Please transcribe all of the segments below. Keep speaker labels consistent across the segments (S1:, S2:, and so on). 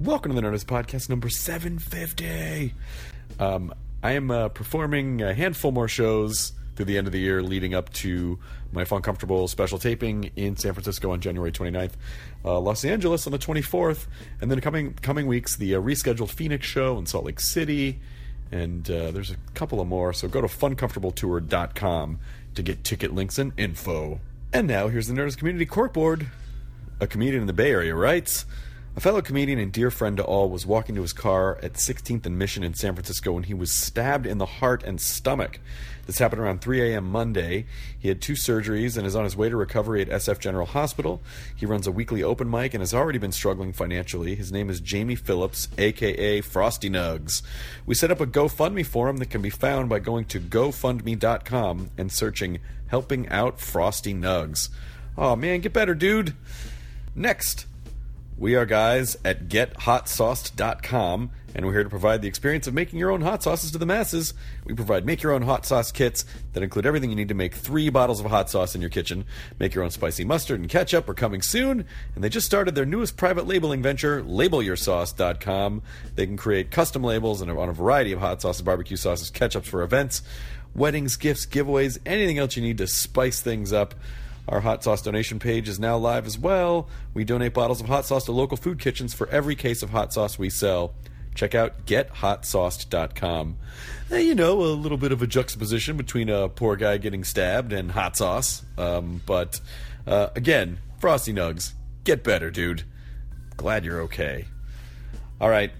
S1: Welcome to the Nerdist Podcast number 750. Um, I am uh, performing a handful more shows through the end of the year leading up to my Fun Comfortable special taping in San Francisco on January 29th, uh, Los Angeles on the 24th, and then coming coming weeks, the uh, rescheduled Phoenix show in Salt Lake City, and uh, there's a couple of more, so go to funcomfortabletour.com to get ticket links and info. And now here's the Nerdist Community Corkboard. A comedian in the Bay Area writes A fellow comedian and dear friend to all was walking to his car at 16th and Mission in San Francisco when he was stabbed in the heart and stomach. This happened around 3 a.m. Monday. He had two surgeries and is on his way to recovery at SF General Hospital. He runs a weekly open mic and has already been struggling financially. His name is Jamie Phillips, aka Frosty Nugs. We set up a GoFundMe for him that can be found by going to GoFundMe.com and searching Helping Out Frosty Nugs. Oh man, get better, dude! Next, we are guys at gethotsauced.com, and we're here to provide the experience of making your own hot sauces to the masses. We provide make your own hot sauce kits that include everything you need to make three bottles of hot sauce in your kitchen. Make your own spicy mustard and ketchup are coming soon, and they just started their newest private labeling venture, labelyoursauce.com. They can create custom labels on a variety of hot sauces, barbecue sauces, ketchups for events, weddings, gifts, giveaways, anything else you need to spice things up. Our hot sauce donation page is now live as well. We donate bottles of hot sauce to local food kitchens for every case of hot sauce we sell. Check out gethotsauced.com. Uh, you know, a little bit of a juxtaposition between a poor guy getting stabbed and hot sauce. Um, but uh, again, Frosty Nugs, get better, dude. Glad you're okay. All right,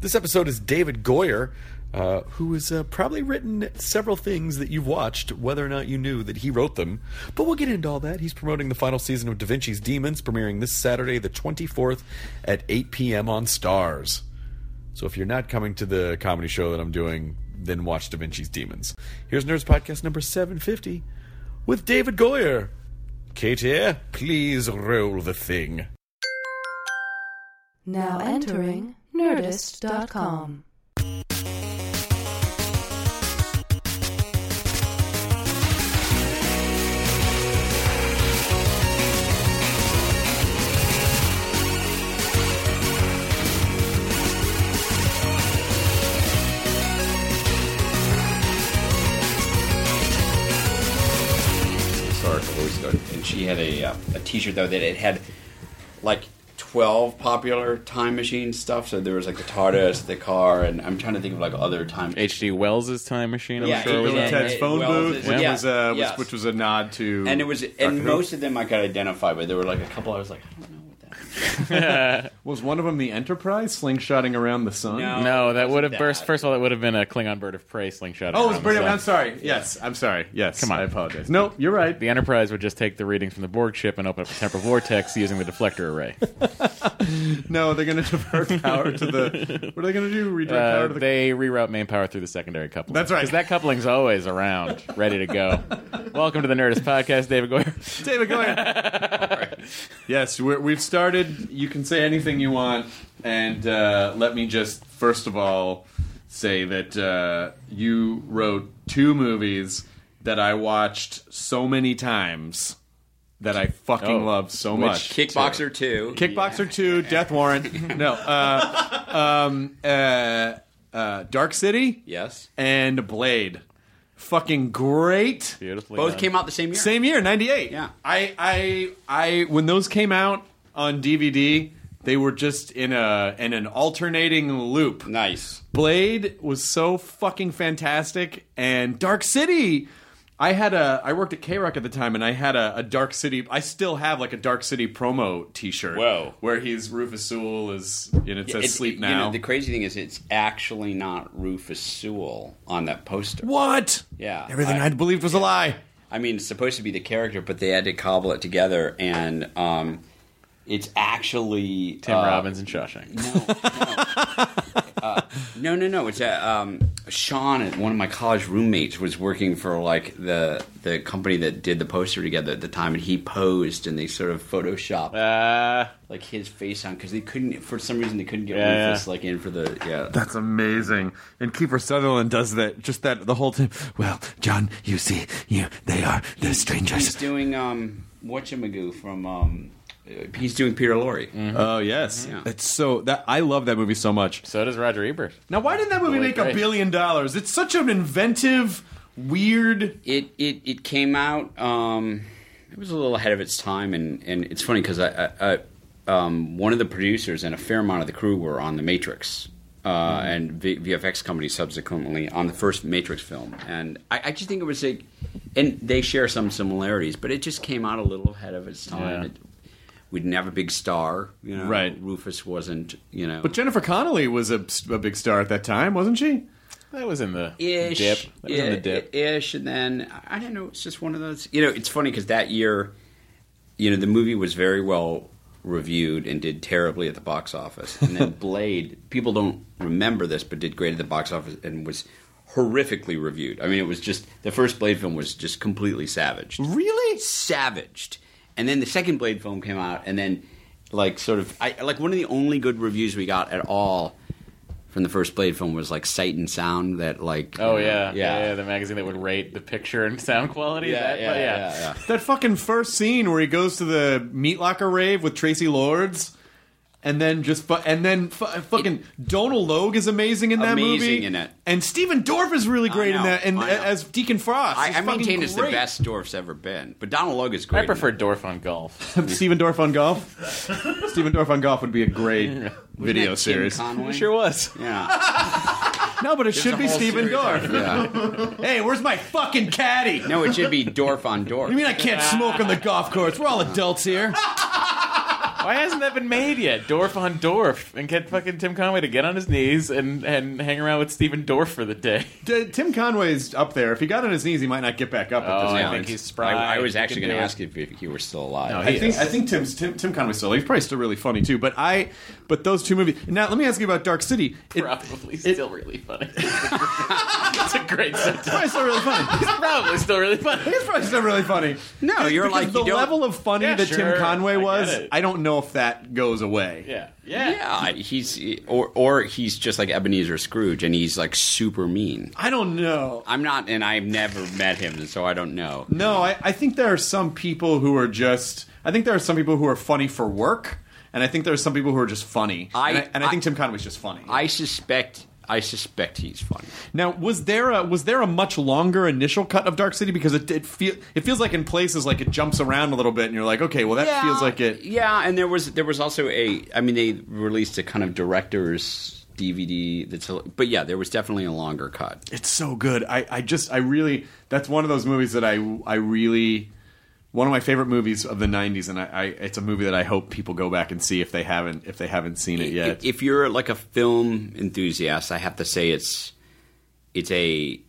S1: this episode is David Goyer, uh, who has uh, probably written several things that you've watched, whether or not you knew that he wrote them. But we'll get into all that. He's promoting the final season of Da Vinci's Demons, premiering this Saturday, the 24th at 8 p.m. on Starz. So if you're not coming to the comedy show that I'm doing, then watch Da Vinci's Demons. Here's Nerdist Podcast number 750 with David Goyer. Katie, please roll the thing.
S2: Now entering Nerdist.com.
S3: had a uh, a T-shirt though that it had like twelve popular time machine stuff. So there was like the TARDIS, the car, and I'm trying to think of like other time.
S4: H.G. Wells' time machine, I'm
S3: Yeah,
S4: sure.
S3: H.G.
S4: was
S3: and
S5: Ted's phone booth, which
S3: yeah,
S5: was uh, which,
S3: yes.
S5: which was a nod to
S3: and it was, and most of them I could identify, but there were like a couple I was like, I don't know.
S5: was one of them the Enterprise slingshotting around the sun.
S3: No.
S4: No, that would have
S3: that.
S4: burst. First of all, that would have been a Klingon bird of prey slingshot.
S5: Oh, it
S4: around
S5: was
S4: the
S5: brilliant.
S4: sun.
S5: I'm sorry. Yes, I'm sorry. Yes,
S4: Come on.
S5: I apologize. No, you're right.
S4: The Enterprise would just take the readings from the Borg ship and open up a temporal vortex using the deflector array.
S5: No, they're going to divert power to the. What are they going to do? Redirect power
S4: Uh,
S5: to the.
S4: they reroute main power through the secondary coupling.
S5: That's right.
S4: Because that coupling's always around, ready to go. Welcome to the Nerdist Podcast, David Goyer.
S5: David, go ahead. yes, we're, we've started. You can say anything you want, and uh, let me just first of all say that uh, you wrote two movies that I watched so many times that I fucking
S4: Oh,
S5: love so
S4: which
S5: much.
S3: Kickboxer two.
S5: Kickboxer 2, Death Warrant. No, uh, um, uh, uh, Dark City
S3: Yes.
S5: and Blade. Fucking great.
S4: Beautifully
S3: Both
S4: done.
S3: came out the same year.
S5: Same year, 98.
S3: Yeah.
S5: I, I, I, when those came out on DVD, They were just in a in an alternating loop.
S6: Nice.
S5: Blade was so fucking fantastic, and Dark City. I had a I worked at KROQ at the time, and I had a, a Dark City. I still have like a Dark City promo T-shirt.
S6: Whoa.
S5: where he's Rufus Sewell is, and it says
S6: It-
S5: "Sleep
S6: you
S5: Now."
S6: know, the crazy thing is, it's actually not Rufus Sewell on that poster.
S5: what?
S6: Yeah,
S5: Everything
S6: I-
S5: I, believed was a lie.
S6: I mean, it's supposed to be the character, but they had to cobble it together, and um, it's actually
S4: Tim
S6: uh,
S4: Robbins and Shawshank.
S6: No, no, no. It's uh, um, Sean, one of my college roommates, was working for like the the company that did the poster together at the time, and he posed, and they sort of photoshopped
S4: Uh,
S6: like his face on because they couldn't, for some reason, they couldn't get
S4: Yeah,
S6: Rufus
S4: yeah.
S6: like in for the yeah.
S5: That's amazing. And Kiefer Sutherland does that, just that the whole time. Well, John, you see, you they are the strangers.
S6: He's doing um, whatchamagoo from um, uh, he's doing Peter Lorre.
S5: Oh yes,
S6: Yeah.
S5: it's so that I love that movie so much.
S4: so does Roger Ebert.
S5: Now, why didn't that movie
S4: Really
S5: make a
S4: great.
S5: billion dollars? It's such an inventive, weird.
S6: It it it came out. Um, it was a little ahead of its time, and, and it's funny because I, I, I um, one of the producers and a fair amount of the crew were on The Matrix. Uh, and v- VFX company subsequently on the first Matrix film, and I, I just think it was like, and they share some similarities, but it just came out a little ahead of its time.
S4: Yeah.
S6: It, we didn't have a big star, you know.
S5: Right.
S6: Rufus wasn't, you know.
S5: But Jennifer Connelly was a, a big star at that time, wasn't she?
S4: That was in the
S6: ish,
S4: dip. That was in the dip.
S6: ish, and then I don't know. It's just one of those. You know, it's funny because that year, you know, the movie was very well reviewed and did terribly at the box office, and then Blade. People don't remember this, but did great at the box office and was horrifically reviewed. I mean, it was just the first Blade film was just completely savaged,
S5: Really?
S6: savaged, and then the second Blade film came out, and then like sort of, I like one of the only good reviews we got at all. From the first Blade film was like Sight and Sound that like
S4: Oh
S6: you uh,
S4: yeah, yeah, yeah, The magazine that would rate the picture and sound quality.
S6: yeah,
S4: that,
S6: yeah,
S4: but
S6: yeah, yeah.
S5: That fucking first scene where he goes to the meat locker rave with Traci Lords. And then just fu- and then fu- fucking Donald Logue is amazing in that movie.
S6: Amazing
S5: movie,
S6: in it.
S5: and Stephen Dorff is really great in
S6: know,
S5: that, and
S6: I know.
S5: as Deacon Frost,
S6: I, I maintain it's the best Dorff's ever been, but Donald Logue is great.
S4: I prefer Dorf on golf.
S5: Stephen Dorff on golf. Stephen Dorff on golf would be a great video
S6: Wasn't that Tim
S5: series.
S6: Conway?
S4: It sure was.
S6: Yeah,
S5: No, but it should be Stephen
S6: series
S5: Dorff.
S6: yeah.
S5: Hey, where's my fucking caddy?
S6: No, it should be Dorf on Dorf.
S5: You mean I can't smoke on the golf course? We're all adults here.
S4: Why hasn't that been made yet? Dorf on Dorf, and get fucking Tim Conway to get on his knees and, and hang around with Stephen Dorff for the day.
S5: D- Tim Conway's up there. If he got on his knees, he might not get back up.
S4: Oh,
S5: at this oh,
S4: I
S5: point.
S4: think he's spry.
S6: I, I was
S4: He
S6: actually
S4: can
S6: going to
S4: do
S6: ask if, if you were still alive.
S4: No,
S5: I think. I think Tim's Tim, Tim Conway's still. Alive. He's probably still really funny too. But I, but those two movies. Now let me ask you about Dark City. It-
S4: Probably
S5: it-
S4: still really funny. It's a great sentence.
S5: probably still really funny.
S4: He's probably still really funny.
S5: He's probably still really funny.
S6: No, you're
S5: Because
S6: like,
S5: the
S6: you don't-
S5: level of funny
S4: Yeah,
S5: that
S4: sure,
S5: Tim Conway
S4: I get
S5: was.
S4: it.
S5: I don't know if that goes away.
S4: Yeah, yeah.
S6: yeah, he's or or he's just like Ebenezer Scrooge, and he's like super mean.
S5: I don't know.
S6: I'm not, and I've never met him, so I don't know.
S5: No, I, I think there are some people who are just. I think there are some people who are funny for work, and I think there are some people who are just funny.
S6: I-
S5: and I, and I think
S6: I-
S5: Tim Conway's just funny.
S6: I suspect, I suspect he's funny.
S5: now, was there a was there a much longer initial cut of Dark City because it it, feel, it feels like in places like it jumps around a little bit, and you're like, okay, well that feels like it.
S6: Yeah, and there was there was also a. I mean, they released a kind of director's DVD. That's, a, but yeah, there was definitely a longer cut.
S5: It's so good. I, I just I really that's one of those movies that I I really one of my favorite movies of the '90s, and I, I it's a movie that I hope people go back and see if they haven't if they haven't seen it yet.
S6: If, if you're like a film enthusiast, I have to say it's it's a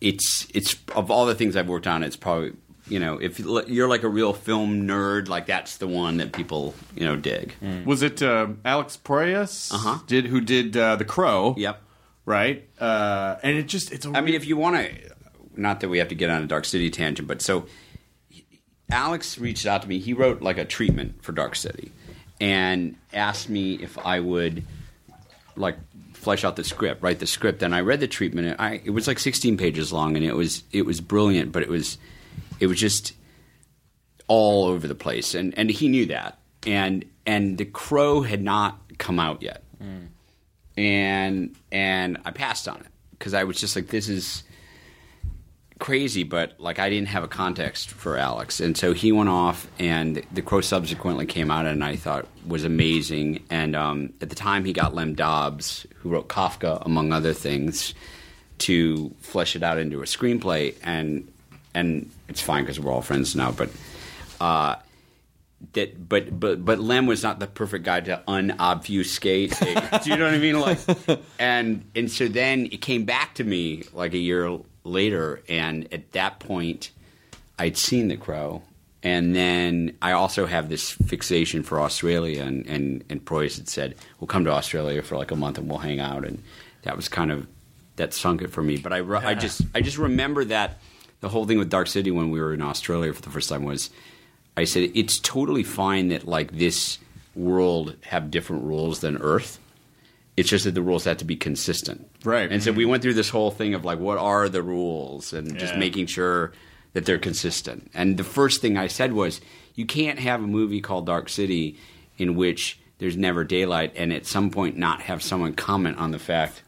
S6: it's it's of all the things I've worked on, it's probably you know if you're like a real film nerd, like that's the one that people you know dig.
S5: Was it uh, Alex Proyas?
S6: Uh-huh.
S5: Did who did uh, the Crow?
S6: Yep.
S5: Right. Uh, and it just it's. A
S6: I mean, if you want to, not that we have to get on a Dark City tangent, but so Alex reached out to me. He wrote like a treatment for Dark City and asked me if I would like flesh out the script, write the script. And I read the treatment. And I it was like 16 pages long, and it was it was brilliant, but it was it was just all over the place, and and he knew that. And and the Crow had not come out yet hmm. and and I passed on it because I was just like, this is crazy, but like I didn't have a context for Alex, and so he went off, and The Crow subsequently came out, and I thought was amazing. And um, at the time, he got Lem Dobbs, who wrote Kafka, among other things, to flesh it out into a screenplay, and and it's fine because we're all friends now, but. Uh, that but but but Lem was not the perfect guy to unobfuscate. it. Do you know what I mean? Like, and and so then it came back to me like a year later, and at that point, I'd seen The Crow, and then I also have this fixation for Australia, and and and Proyas had said we'll come to Australia for like a month and we'll hang out, and that was kind of that sunk it for me. But I re- I just I just remember that the whole thing with Dark City when we were in Australia for the first time was. I said it's totally fine that like this world have different rules than Earth. It's just that the rules have to be consistent,
S5: Right.
S6: And so we went through this whole thing of like, what are the rules, and just making sure that they're consistent. And the first thing I said was, you can't have a movie called Dark City in which there's never daylight, and at some point not have someone comment on the fact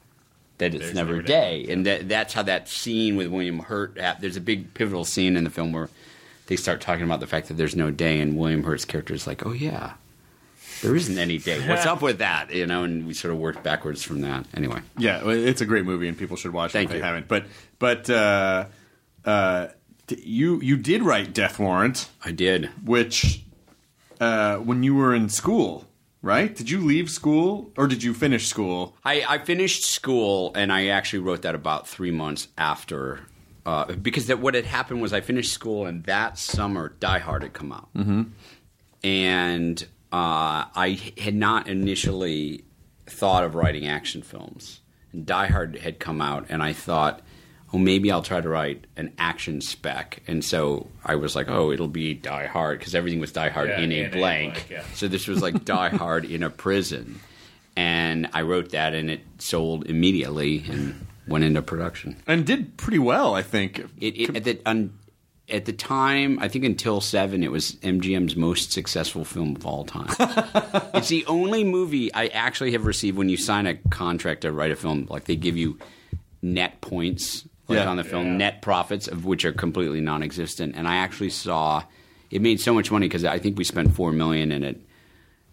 S6: that it's
S4: There's
S6: never,
S4: never
S6: day. And that, that's how that scene with William Hurt. There's a big pivotal scene in the film where they start talking about the fact that there's no day, and William Hurt's character is like, "Oh yeah, there isn't any date. What's up with that?" You know, and we sort of worked backwards from that. Anyway,
S5: Yeah, it's a great movie and people should watch
S6: Thank
S5: it if
S6: you.
S5: they haven't. But but uh, uh, you you did write Death Warrant,
S6: I did.
S5: which uh, when you were in school, right? Did you leave school or did you finish school?
S6: I, I finished school, and I actually wrote that about three months after. Uh, because that what had happened was I finished school, and that summer Die Hard had come out, mm-hmm. and uh, I had not initially thought of writing action films. And Die Hard had come out, and I thought, oh, maybe I'll try to write an action spec. And so I was like, oh, it'll be Die Hard because everything was Die Hard
S4: Yeah,
S6: in a
S4: in a
S6: blank.
S4: blank, yeah.
S6: So this was like Die Hard in a prison, and I wrote that, and it sold immediately and went into production.
S5: And did pretty well, I think.
S6: It, it at the un, at the time, I think until seven, it was MGM's most successful film of all time. it's the only movie I actually have received when you sign a contract to write a film. Like they give you net points like
S5: Yeah.
S6: on the film, net profits of which are completely non-existent. And I actually saw it made so much money because I think we spent four million and it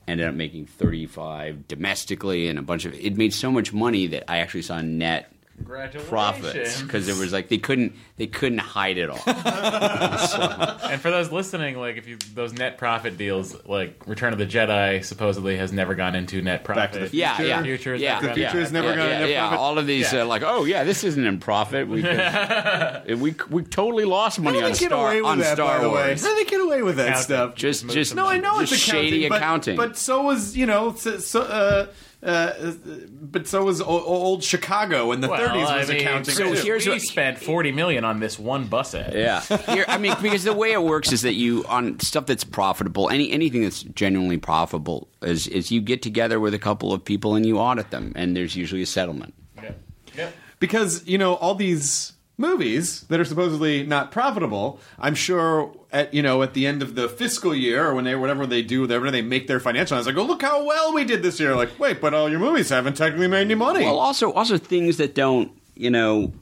S6: ended up making 35 domestically and a bunch of it made so much money that I actually saw net
S4: Congratulations.
S6: Profits because it was like they couldn't they couldn't hide it all.
S4: And for those listening, like if you those net profit deals, like Return of the Jedi supposedly has never gone into net profit.
S5: Back to the Future.
S6: Yeah, yeah,
S4: Future has
S6: yeah.
S4: never
S5: The Future
S4: into
S5: has never
S6: yeah,
S5: gone
S6: yeah,
S5: into
S6: yeah.
S5: profit.
S6: All of these
S4: Yeah.
S6: uh, like, oh yeah, this isn't in profit. We could, we we totally lost money
S5: How
S6: on
S5: get
S6: Star
S5: away with
S6: on
S5: that,
S6: Star
S5: by the way?
S6: Wars.
S5: How they get away with that
S4: Accounting.
S5: stuff?
S6: Just just
S5: No, I know it's
S6: just
S5: accounting,
S6: shady
S5: but,
S6: accounting.
S5: But so was you know, so, so, uh, uh, but so was o- old Chicago in the
S4: Well,
S5: 30s
S4: I
S5: was
S4: mean,
S5: accounting.
S6: So
S5: too.
S6: here's
S4: we
S6: what-
S4: spent forty million on this one bus ad.
S6: Yeah, Here, I mean, because the way it works is that you on stuff that's profitable, any anything that's genuinely profitable is is you get together with a couple of people and you audit them, and there's usually a settlement.
S4: Yeah. Yeah.
S5: because you know all these movies that are supposedly not profitable i'm sure at you know at the end of the fiscal year or when they whatever they do whatever they make their financial analysis like oh look how well we did this year like wait but all your movies haven't technically made any money
S6: Well, also also things that don't you know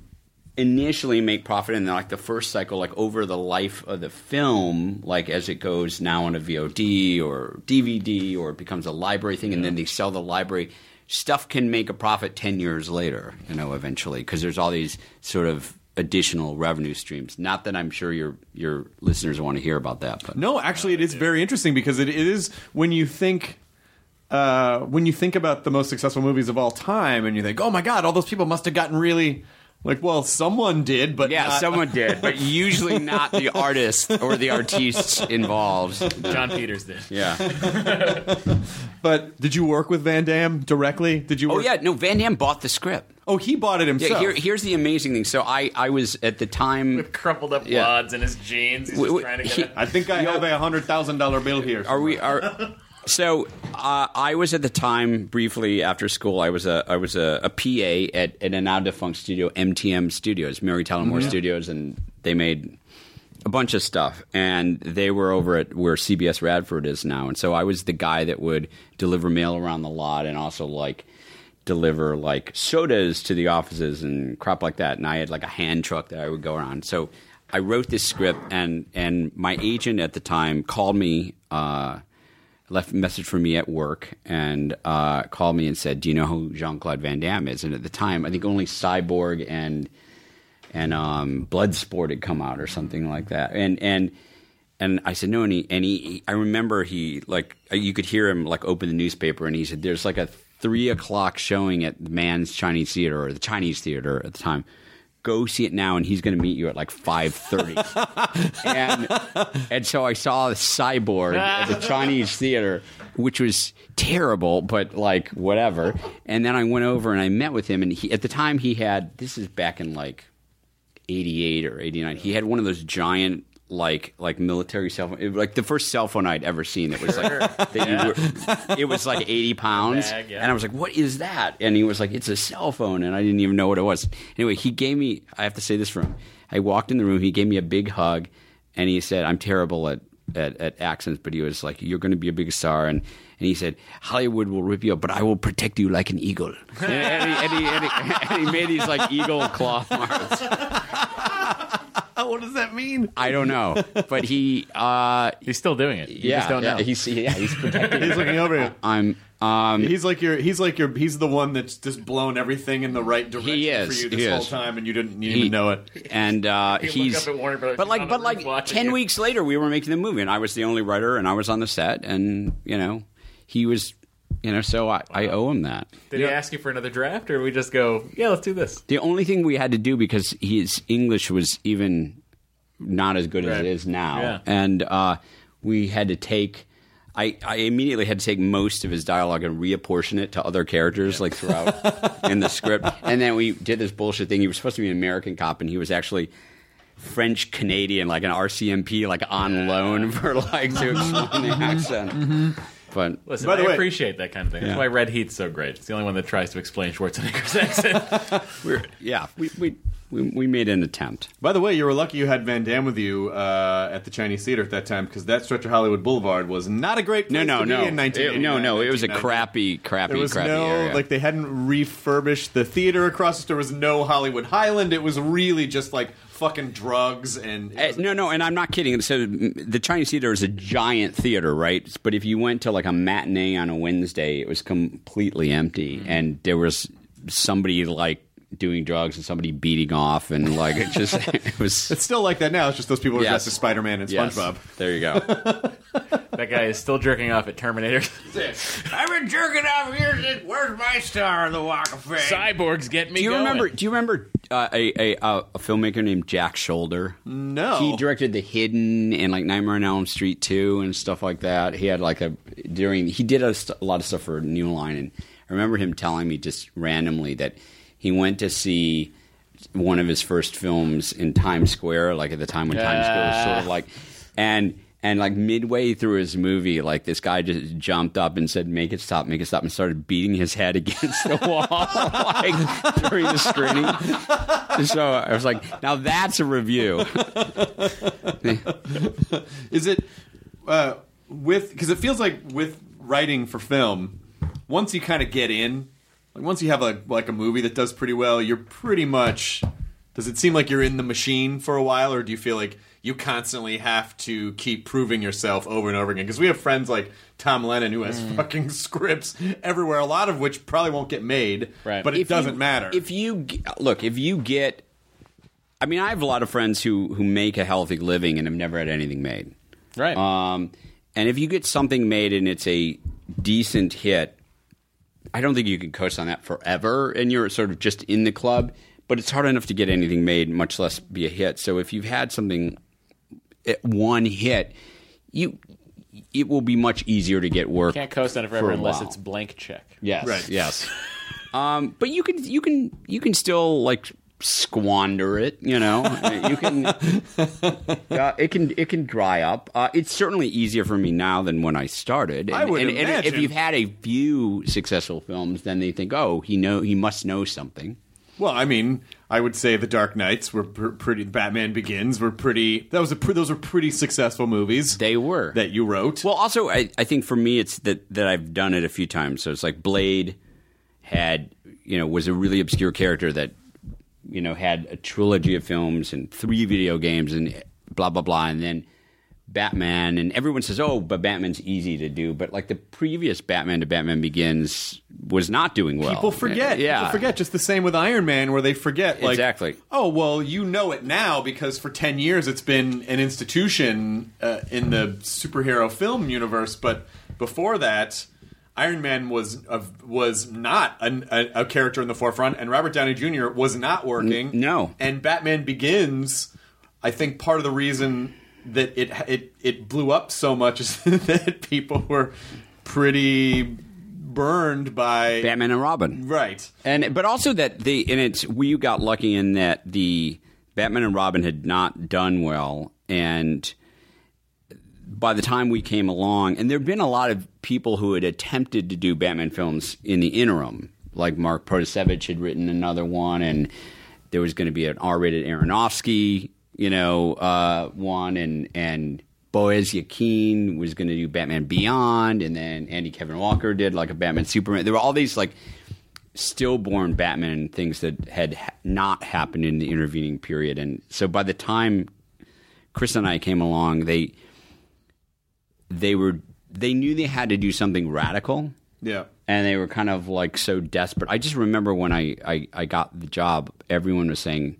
S6: initially make profit in like the first cycle, like over the life of the film, like as it goes now on a VOD or DVD or it becomes a library thing, and then they sell the library. Stuff can make a profit ten years later, you know, eventually, because there's all these sort of additional revenue streams. Not that I'm sure your your listeners want to hear about that, but
S5: no actually it is very interesting because it, is when you think uh, when you think about the most successful movies of all time and you think oh my god all those people must have gotten really like well someone did but
S6: yeah,
S5: not-
S6: someone did, but usually not the artist or the artists involved.
S4: Jon Peters did.
S6: Yeah.
S5: but did you work with van damme directly did you Work-
S6: Oh
S5: work-
S6: yeah, no. Van Damme bought the script.
S5: oh he bought it himself
S6: Yeah, here, here's the amazing thing. So I, I was at the time.
S4: With crumpled up
S6: Yeah.
S4: wads in his jeans. He's
S6: Wait,
S4: just
S6: wait,
S4: trying to
S6: he-
S4: get it.
S5: I think I have a hundred thousand dollar bill here.
S6: Are we are? So uh, I was at the time briefly after school. I was a I was a, a PA at, at a now defunct studio, MTM Studios, Mary Tyler Moore Studios, and they made a bunch of stuff. And they were over at where CBS Radford is now. And so I was the guy that would deliver mail around the lot and also like deliver like sodas to the offices and crap like that. And I had like a hand truck that I would go around. So I wrote this script, and and my agent at the time called me. Uh, left a message for me at work and uh, called me and said, "Do you know who Jean Claude Van Damme is?" And at the time, I think only Cyborg and and um, Bloodsport had come out or something like that. And and and I said no, and he and he, I remember he like you could hear him like open the newspaper, and he said, "There's like a three o'clock showing at the Mann's Chinese Theater or the Chinese Theater at the time." Go see it now, and he's going to meet you at like five thirty. and and so I saw the Cyborg at the Chinese Theater, which was terrible, but like whatever. And then I went over and I met with him, and he, at the time he had this is back in like 88 or 89 he had one of those giant like like military cell phone it- like the first cell phone i'd ever seen it was like that you were- it was like 80 pounds.
S4: Bag, yeah.
S6: and i was like what is that? And he was like it's a cell phone. And i didn't even know what it was. Anyway he gave me i have to say this for him. I walked in the room he gave me a big hug and he said i'm terrible at at, at accents but he was like you're going to be a big star. And and he said, Hollywood will rip you up, but I will protect you like an eagle. and, and he, and, he, and, he, and he made these like eagle claw marks.
S5: what does that mean?
S6: I don't know, but he, uh,
S4: He's still doing it. You
S6: yeah,
S4: just don't
S6: yeah,
S4: know.
S6: he's yeah, he's protecting.
S5: He's looking over you.
S6: I'm, um,
S5: He's like your. He's like your. He's the one that's just blown everything in the right direction
S6: He
S5: for
S6: is,
S5: you
S6: he
S5: this whole
S6: is.
S5: time, and you didn't you
S6: He-
S5: even know it.
S6: and uh, he's,
S4: up at Warner
S6: but like, but like, ten
S4: you.
S6: weeks later, we were making the movie, and I was the only writer, and I was on the set, and you know, he was, you know, so I, I owe him that.
S4: Did he ask you for another draft, or we just go, yeah, let's do this?
S6: The only thing we had to do because his English was even not as good as it is now,
S4: Yeah.
S6: and uh, we had to take. I, I immediately had to take most of his dialogue and reapportion it to other characters, like throughout in the script. And then we did this bullshit thing. He was supposed to be an American cop, and he was actually French Canadian, like an RCMP, like on loan for like to explain the accent. But
S4: Listen,
S5: By the
S4: I
S5: way-
S4: appreciate that kind of thing.
S6: Yeah.
S4: That's why Red Heat's so great. It's the only one that tries to explain Schwarzenegger's accent.
S6: we're yeah, we we we, we made an attempt.
S5: By the way, you were lucky you had Van Damme with you uh, at the Chinese Theater at that time because that stretch of Hollywood Boulevard was not a great
S6: No,
S5: place
S6: no,
S5: to
S6: no,
S5: be in 1989,
S6: no, no. It was a
S5: 1990.
S6: crappy, crappy,
S5: There was
S6: crappy
S5: no
S6: area.
S5: like they hadn't refurbished the theater across the. There was no Hollywood Highland. It was really just like fucking drugs and
S6: Uh, no, no, and I'm not kidding. So the Chinese theater is a giant theater, right? But if you went to like a matinee on a Wednesday, it was completely empty,
S5: Mm-hmm.
S6: and there was somebody like doing drugs and somebody beating off, and like it just it was.
S5: It's still like that now. It's just those people are
S6: Yes.
S5: dressed as Spider Man and
S6: Yes.
S5: SpongeBob.
S6: There you go.
S4: that guy is still jerking off at Terminator.
S6: I've been jerking off here. since- Where's my star on the Walk of Fame?
S4: Cyborgs get me
S6: Do you
S4: going.
S6: remember? Do you remember uh, a, a a a filmmaker named Jack Sholder?
S5: No,
S6: He directed The Hidden and like Nightmare on Elm Street 2 and stuff like that. He had like a during he did a, st- a lot of stuff for New Line and I remember him telling me just randomly that he went to see one of his first films in Times Square, like at the time when Times Square was sort of like and and like midway through his movie, like this guy just jumped up and said, "Make it stop, make it stop," and started beating his head against the wall like during the screening. So I was like, "Now that's a review."
S5: Is it uh, with because it feels like with writing for film, once you kind of get in, like once you have a like a movie that does pretty well, you're pretty much. Does it seem like you're in the machine for a while, or do you feel like you constantly have to keep proving yourself over and over again? Because we have friends like Tom Lennon who has fucking scripts everywhere, a lot of which probably won't get made,
S4: Right.
S5: but it
S6: If
S5: doesn't
S6: you-
S5: matter.
S6: If you look, if you get, I mean, I have a lot of friends who who make a healthy living and have never had anything made.
S4: Right.
S6: Um, and if you get something made and it's a decent hit, I don't think you can coast on that forever, and you're sort of just in the club. But it's hard enough to get anything made, much less be a hit. So if you've had something, eh, one hit, you it will be much easier to get work.
S4: You Can't coast on it forever
S6: a
S4: unless
S6: while.
S4: it's blank check.
S6: Yes.
S5: Right.
S6: Yes. um, but you can you can you can still like squander it. You know, you can. Uh, it can it can dry up. Uh, it's certainly easier for me now than when I started.
S5: I would
S6: and, and if you've had a few successful films, then they think, oh, he know he must know something.
S5: Well, I mean, I would say the Dark Knights were pr- pretty. Batman Begins were pretty. That was a. Pr- those were pretty successful movies.
S6: They were
S5: that you wrote.
S6: Well, also, I, I think for me, it's that that I've done it a few times. So it's like Blade had you know was a really obscure character that you know had a trilogy of films and three video games and blah blah blah, and then Batman, and everyone says, "Oh, but Batman's easy to do," but like the previous Batman to Batman Begins was not doing well.
S5: People forget.
S6: yeah,
S5: People forget. Just the same with Iron Man, where they forget. Like,
S6: Exactly.
S5: Oh well, you know it now because for ten years it's been an institution uh, in the superhero film universe. But before that, Iron Man was uh, was not an, a, a character in the forefront, and Robert Downey Jr. was not working.
S6: N- no.
S5: And Batman Begins, I think part of the reason that it it it blew up so much is that people were pretty burned by
S6: Batman and Robin.
S5: Right.
S6: And but also that the and it's we got lucky in that the Batman and Robin had not done well and by the time we came along and there'd been a lot of people who had attempted to do Batman films in the interim like Mark Protosevich had written another one and there was going to be an R-rated Aronofsky you know uh, one and and Boaz Yakin was going to do Batman Beyond and then Andy Kevin Walker did like a Batman Superman there were all these like stillborn Batman things that had ha- not happened in the intervening period. And so by the time Chris and I came along, they they were they knew they had to do something radical.
S5: Yeah.
S6: And they were kind of like so desperate. I just remember when I, I, I got the job, everyone was saying,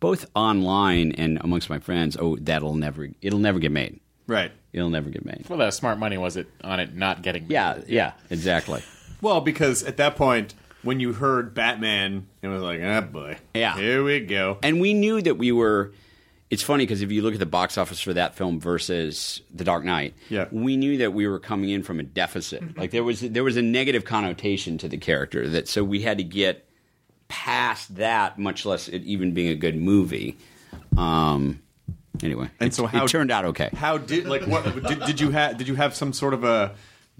S6: both online and amongst my friends, oh, that'll never, it'll never get made.
S5: Right.
S6: It'll never get made.
S4: Well, that smart money was it on it not getting.
S6: Yeah, yeah, exactly.
S5: Well, because at that point, when you heard Batman, it was like, ah, boy.
S6: Yeah.
S5: Here we go.
S6: And we knew that we were. It's funny because if you look at the box office for that film versus The Dark Knight,
S5: Yeah.
S6: we knew that we were coming in from a deficit. Like there was there was a negative connotation to the character that so we had to get past that, much less it even being a good movie. Um, anyway,
S5: And
S6: it,
S5: so how
S6: it turned out okay.
S5: How did like what did, did you have? Did you have some sort of a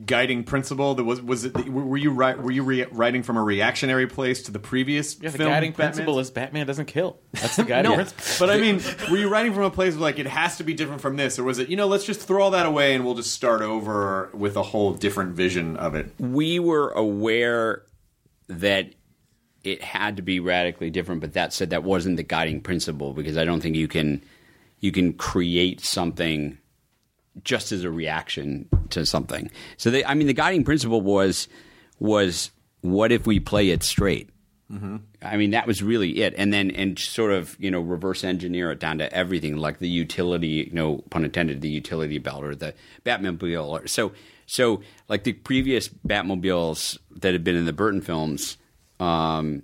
S5: guiding principle that was was it were you ri- were you re- writing from a reactionary place to the previous
S4: Yeah, the
S5: film
S4: guiding
S5: Batman?
S4: principle is Batman doesn't kill. That's the guiding
S5: no,
S4: principle.
S5: but I mean, were you writing from a place of like it has to be different from this, or was it you know let's just throw all that away and we'll just start over with a whole different vision of it?
S6: we were aware that it had to be radically different, but that said, that wasn't the guiding principle because I don't think you can you can create something just as a reaction to something. So, they, I mean, the guiding principle was was what if we play it straight? I mean, that was really it, and then and sort of you know reverse engineer it down to everything, like the utility, no pun intended, the utility belt or the Batmobile, or so so like the previous Batmobiles that had been in the Burton films. Um,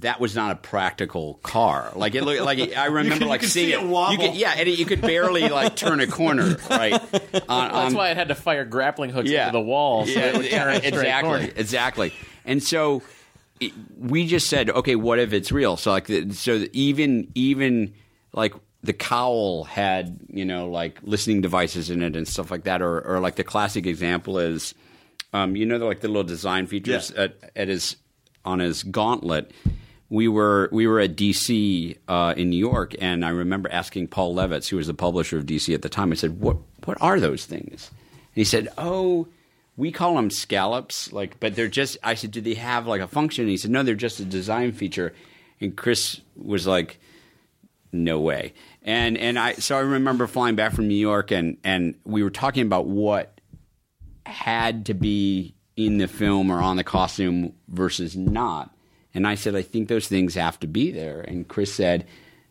S6: that was not a practical car. Like it looked like I remember
S5: you
S6: like
S5: could
S6: seeing
S5: see it
S6: You
S5: wobble.
S6: could, yeah, and it, you could barely like turn a corner, right? On,
S4: That's
S6: on-
S4: why it had to fire grappling hooks into the wall. So
S6: yeah,
S4: it would
S6: yeah,
S4: turn a straight
S6: exactly,
S4: corner.
S6: exactly. And so it, we just said, okay, what if it's real? So like, the, so even even like the cowl had you know like listening devices in it and stuff like that, or or like the classic example is, um, you know, like the little design features
S5: Yeah.
S6: at, at his on his gauntlet. We were we were at DC uh, in New York, and I remember asking Paul Levitz, who was the publisher of DC at the time. I said, "What what are those things?" And he said, "Oh, we call them scallops, like, but they're just." I said, "Do they have like a function?" And he said, "No, they're just a design feature." And Chris was like, "No way." And and I so I remember flying back from New York, and and we were talking about what had to be in the film or on the costume versus not. And I said, I think those things have to be there. And Chris said,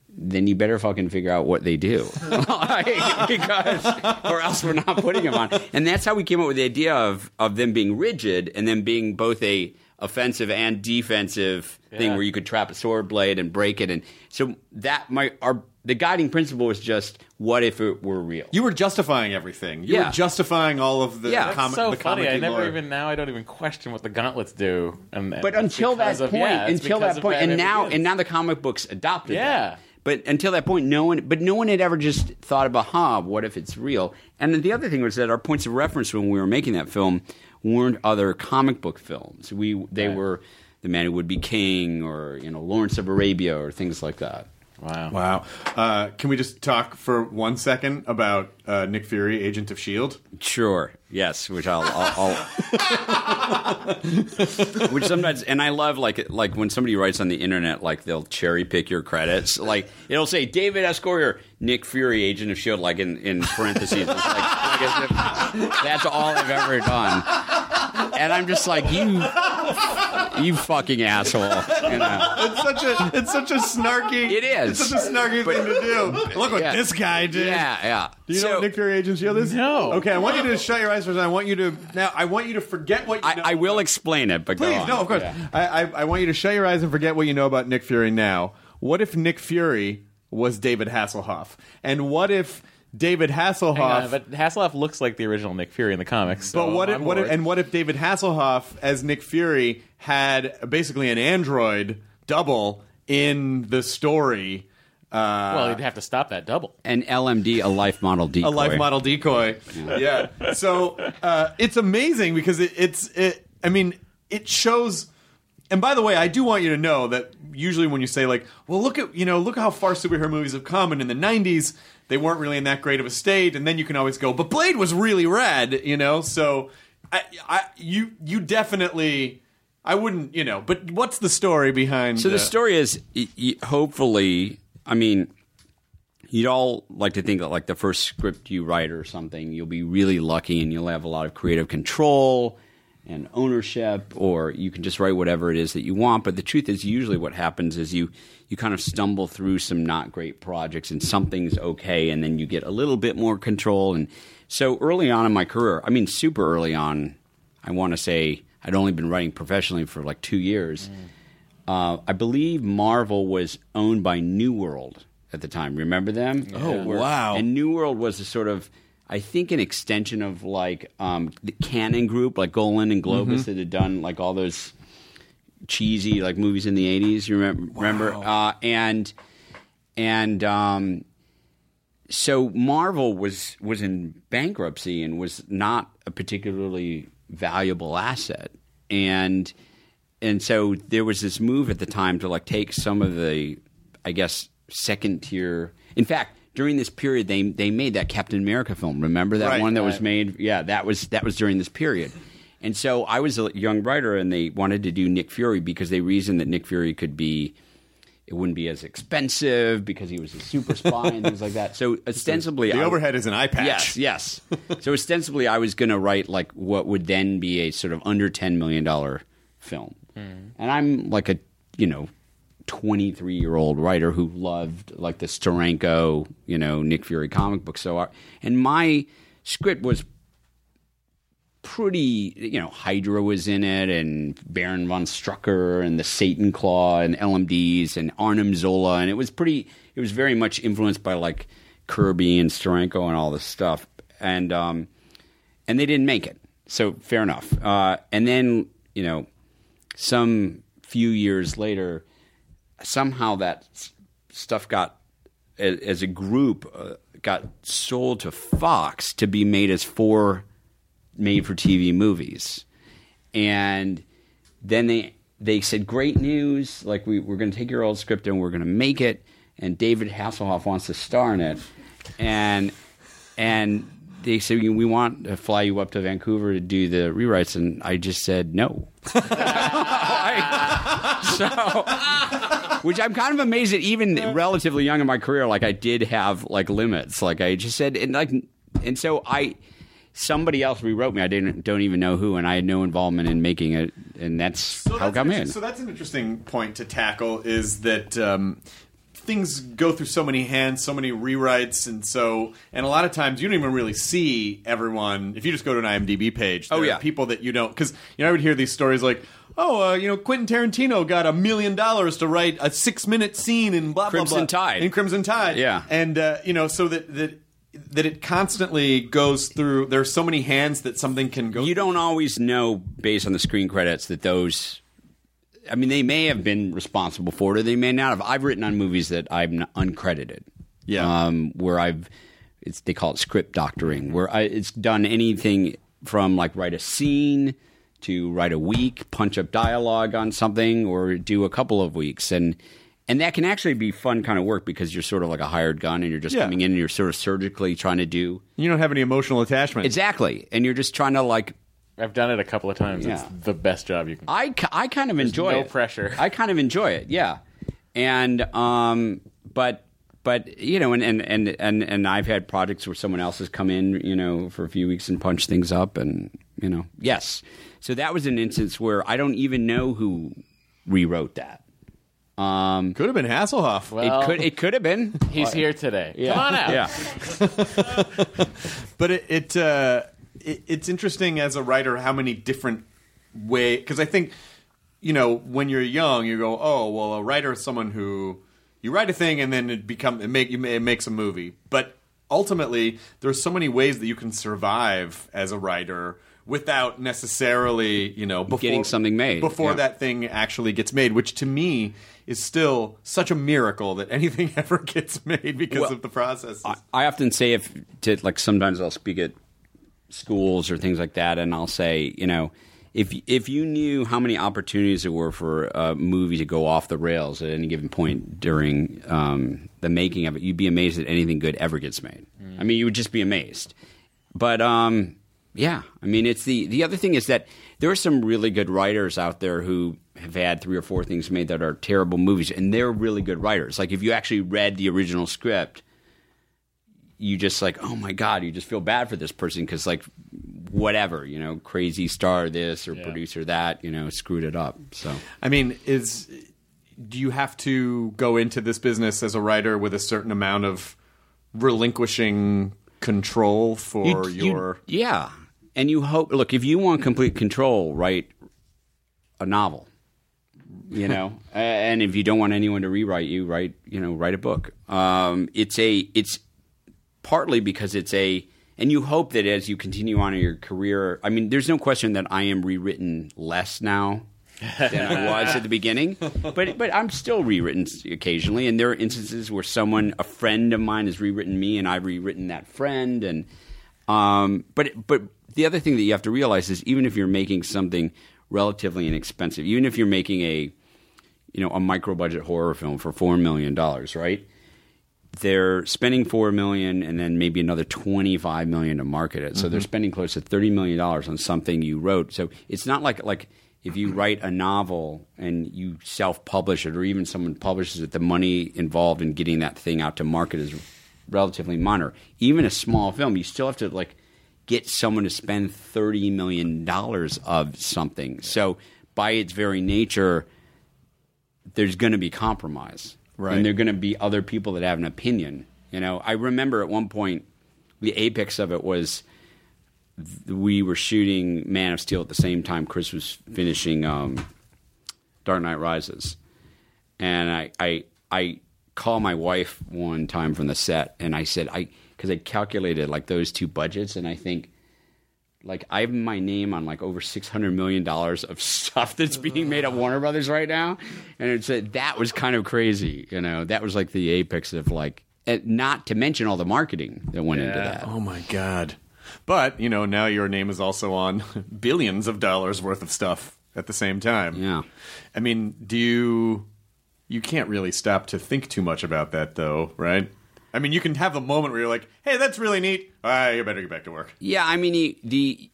S6: then you better fucking figure out what they do. Like, because, or else we're not putting them on. And that's how we came up with the idea of, of them being rigid and then being both a offensive and defensive thing where you could trap a sword blade and break it. And so that, my, our, the guiding principle was just, what if it were real?
S5: You were justifying everything. You
S6: Yeah.
S5: were justifying all of the
S6: Yeah.
S5: the, com-
S4: so
S5: the
S4: funny. I
S5: comic
S4: never
S5: lore.
S4: even now. I don't even question what the gauntlets do. And, and
S6: but
S4: it's
S6: until that
S4: of-
S6: point,
S4: yeah, it's
S6: until that point, and now
S4: Begins.
S6: and now the comic books adopted.
S4: Yeah.
S6: that. But until that point, no one, but no one had ever just thought about, huh, what if it's real? And then the other thing was that our points of reference when we were making that film weren't other comic book films. We they
S4: Right.
S6: were The Man Who Would Be King, or you know Lawrence of Arabia, or things like that.
S4: Wow.
S5: Wow. Uh, can we just talk for one second about uh, Nick Fury, Agent of Shield?
S6: Sure. Yes, which I'll, I'll, I'll which sometimes, and I love like like when somebody writes on the internet, like they'll cherry pick your credits. Like it'll say David S. Goyer, Nick Fury, Agent of Shield, like in, in parentheses. Like, like that's all I've ever done, and I'm just like you, you fucking asshole. You know?
S5: It's such a it's such a snarky.
S6: It is.
S5: It's such a snarky thing to do. Look what
S6: Yeah.
S5: this guy did.
S6: Yeah, yeah.
S5: Do you know what Nick Fury Agent of Shield is?
S4: No.
S5: Okay, I want you to shut your eyes for a second. I want you to now. I want you to forget what you
S6: I,
S5: know.
S6: I will explain it, but go
S5: Please,
S6: on.
S5: no, of course.
S6: Yeah.
S5: I, I I want you to shut your eyes and forget what you know about Nick Fury now. What if Nick Fury was David Hasselhoff? And what if David Hasselhoff?
S4: Hang on, but Hasselhoff looks like the original Nick Fury in the comics. So
S5: But what if, what if, and what if David Hasselhoff as Nick Fury had basically an android double in the story? Uh,
S4: well, he'd have to stop that double.
S6: An LMD, a life model decoy.
S5: a life model decoy. Yeah. So uh, it's amazing because it, it's it. I mean, it shows. And by the way, I do want you to know that usually when you say like, "Well, look at you know, look how far superhero movies have come," and in the '90s they weren't really in that great of a state, and then you can always go, "But Blade was really rad," you know. So, I, I you you definitely. I wouldn't, you know, but what's the story behind?
S6: So the
S5: uh,
S6: story is, y- y- hopefully, I mean, you'd all like to think that like the first script you write or something, you'll be really lucky and you'll have a lot of creative control and ownership, or you can just write whatever it is that you want. But the truth is, usually what happens is you you kind of stumble through some not great projects and something's okay, and then you get a little bit more control. And so early on in my career, I mean, super early on, I want to say I'd only been writing professionally for like two years. Uh, I believe Marvel was owned by New World at the time. Remember them?
S5: Oh, wow.
S6: And New World was a sort of, I think, an extension of like um, the Cannon Group, like Golan and Globus,
S5: Mm-hmm.
S6: that had done like all those cheesy like movies in the eighties. You remember? Remember? Uh, and and um, so Marvel was was in bankruptcy and was not a particularly valuable asset, and and so there was this move at the time to like take some of the, I guess, second tier. In fact, during this period, they they made that Captain America film. Remember that
S5: Right,
S6: one that was made? Yeah, that was that was during this period. And so I was a young writer, and they wanted to do Nick Fury because they reasoned that Nick Fury could be it wouldn't be as expensive because he was a super spy and things like that. So ostensibly,
S5: the
S6: I-
S5: overhead is an eye patch.
S6: Yes, yes. so ostensibly, I was going to write like what would then be a sort of under ten million dollar film, hmm. and I'm like a you know. 23 year old writer who loved like the Steranko, you know, Nick Fury comic book. So, I, and my script was pretty, you know, Hydra was in it, and Baron von Strucker, and the Satan Claw, and LMDs, and Arnim Zola, and it was pretty. It was very much influenced by like Kirby and Steranko and all this stuff, and um, and they didn't make it. So fair enough. Uh, and then you know, some few years later, somehow that stuff got as a group uh, got sold to Fox to be made as four made for TV movies, and then they they said great news. Like we, we're going to take your old script and we're going to make it. And David Hasselhoff wants to star in it. And and they said we want to fly you up to Vancouver to do the rewrites. And I just said no. So which I'm kind of amazed that even relatively young in my career, like I did have like limits. Like I just said, and like, and so I, somebody else rewrote me. I didn't don't even know who, and I had no involvement in making it, and that's
S5: So
S6: how it
S5: that's
S6: made.
S5: inter- So that's an interesting point to tackle. Is that um, things go through so many hands, so many rewrites, and so and a lot of times you don't even really see everyone. If you just go to an IMDb page,
S6: Oh, yeah.
S5: people that you don't because you know I would hear these stories like. Oh, uh, you know, Quentin Tarantino got a million dollars to write a six-minute scene in blah
S6: Crimson
S5: blah blah
S6: Tide.
S5: in Crimson Tide.
S6: Yeah.
S5: and uh, you know, so that that that it constantly goes through. There are so many hands that something can go.
S6: you don't always know based on the screen credits that those. I mean, they may have been responsible for it, or they may not have. I've written on movies that I'm uncredited.
S5: Yeah.
S6: um, where I've it's they call it script doctoring, where I, it's done anything from like write a scene to write a week, punch up dialogue on something, or do a couple of weeks, and and that can actually be fun kind of work because you're sort of like a hired gun and you're just
S5: Yeah.
S6: coming in and you're sort of surgically trying to do
S5: You don't have any emotional attachment.
S6: exactly, and you're just trying to like.
S4: I've done it a couple of times. It's the best job you can.
S6: I, I kind of enjoy
S4: no
S6: it.
S4: pressure.
S6: I kind of enjoy it, yeah. And um, but but you know, and and and and and I've had projects where someone else has come in, you know, for a few weeks and punched things up, and you know, yes. So that was an instance where I don't even know who rewrote that. Um,
S5: Could have been Hasselhoff.
S4: Well,
S6: it could it could have been.
S4: He's here today.
S6: Yeah.
S4: Come on out.
S6: Yeah.
S5: but it, it, uh, it it's interesting as a writer how many different way because I think you know when you're young you go oh well a writer is someone who you write a thing and then it become it make it makes a movie but ultimately there's so many ways that you can survive as a writer without necessarily you know before,
S6: Getting something made,
S5: before
S6: yeah.
S5: that thing actually gets made which to me is still such a miracle that anything ever gets made because
S6: Well,
S5: of the process
S6: I, I often say if to like sometimes I'll speak at schools or things like that, and I'll say, you know, if if you knew how many opportunities there were for a movie to go off the rails at any given point during um, the making of it, you'd be amazed that anything good ever gets made. I mean, you would just be amazed. But um, yeah, I mean, it's the the other thing is that there are some really good writers out there who have had three or four things made that are terrible movies, and they're really good writers. Like if you actually read the original script you just like, oh my god, you just feel bad for this person because like whatever, you know, crazy star this or producer that, you know, screwed it up. So
S5: I mean, is do you have to go into this business as a writer with a certain amount of relinquishing control for
S6: You- you-
S5: your?
S6: yeah, and you hope. Look, if you want complete control, write a novel. You know, and if you don't want anyone to rewrite you, write you know write a book. Um, it's a it's partly because it's a and you hope that as you continue on in your career, I mean, there's no question that I am rewritten less now than I was at the beginning, but but I'm still rewritten occasionally, and there are instances where someone, a friend of mine, has rewritten me, and I've rewritten that friend, and um, but but the other thing that you have to realize is even if you're making something relatively inexpensive, even if you're making a you know a micro budget horror film for four million dollars, right? they're spending four million and then maybe another twenty five million to market it. So they're mm-hmm. spending close to thirty million dollars on something you wrote. So it's not like like if you write a novel and you self publish it or even someone publishes it, the money involved in getting that thing out to market is relatively minor. Even a small film, you still have to like get someone to spend thirty million dollars of something. So by its very nature, there's going to be compromise.
S5: Right.
S6: And there are going to be other people that have an opinion. You know, I remember at one point, the apex of it was th- we were shooting Man of Steel at the same time Chris was finishing um, Dark Knight Rises. And I, I, I called my wife one time from the set and I said, I, because I calculated like those two budgets and I think, like I have my name on like over six hundred million dollars of stuff that's being made at Warner Brothers right now, and it's uh, that was kind of crazy. You know, that was like the apex of like, and not to mention all the marketing that went into that.
S5: Oh my god! But you know now your name is also on billions of dollars worth of stuff at the same time.
S6: Yeah.
S5: I mean, do you? You can't really stop to think too much about that, though, right? I mean, you can have a moment where you're like, "Hey, that's really neat. Ah, you better get back to work."
S6: Yeah, I mean the, the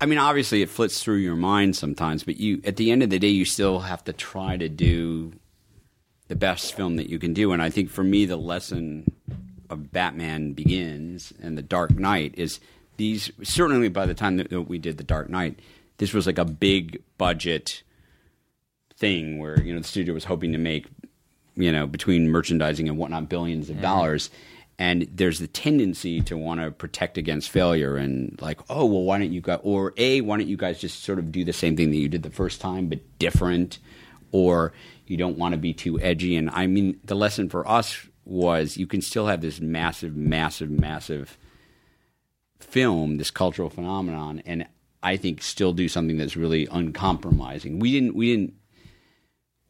S6: I mean obviously it flits through your mind sometimes, but you at the end of the day you still have to try to do the best film that you can do and I think for me the lesson of Batman Begins and The Dark Knight is these certainly by the time that we did The Dark Knight, this was like a big budget thing where you know the studio was hoping to make you know between merchandising and whatnot billions of dollars. And there's the tendency to want to protect against failure and like oh well why don't you guys or a why don't you guys just sort of do the same thing that you did the first time but different? Or you don't want to be too edgy. And i mean the lesson for us was you can still have this massive massive massive film, this cultural phenomenon, and I think still do something that's really uncompromising. We didn't we didn't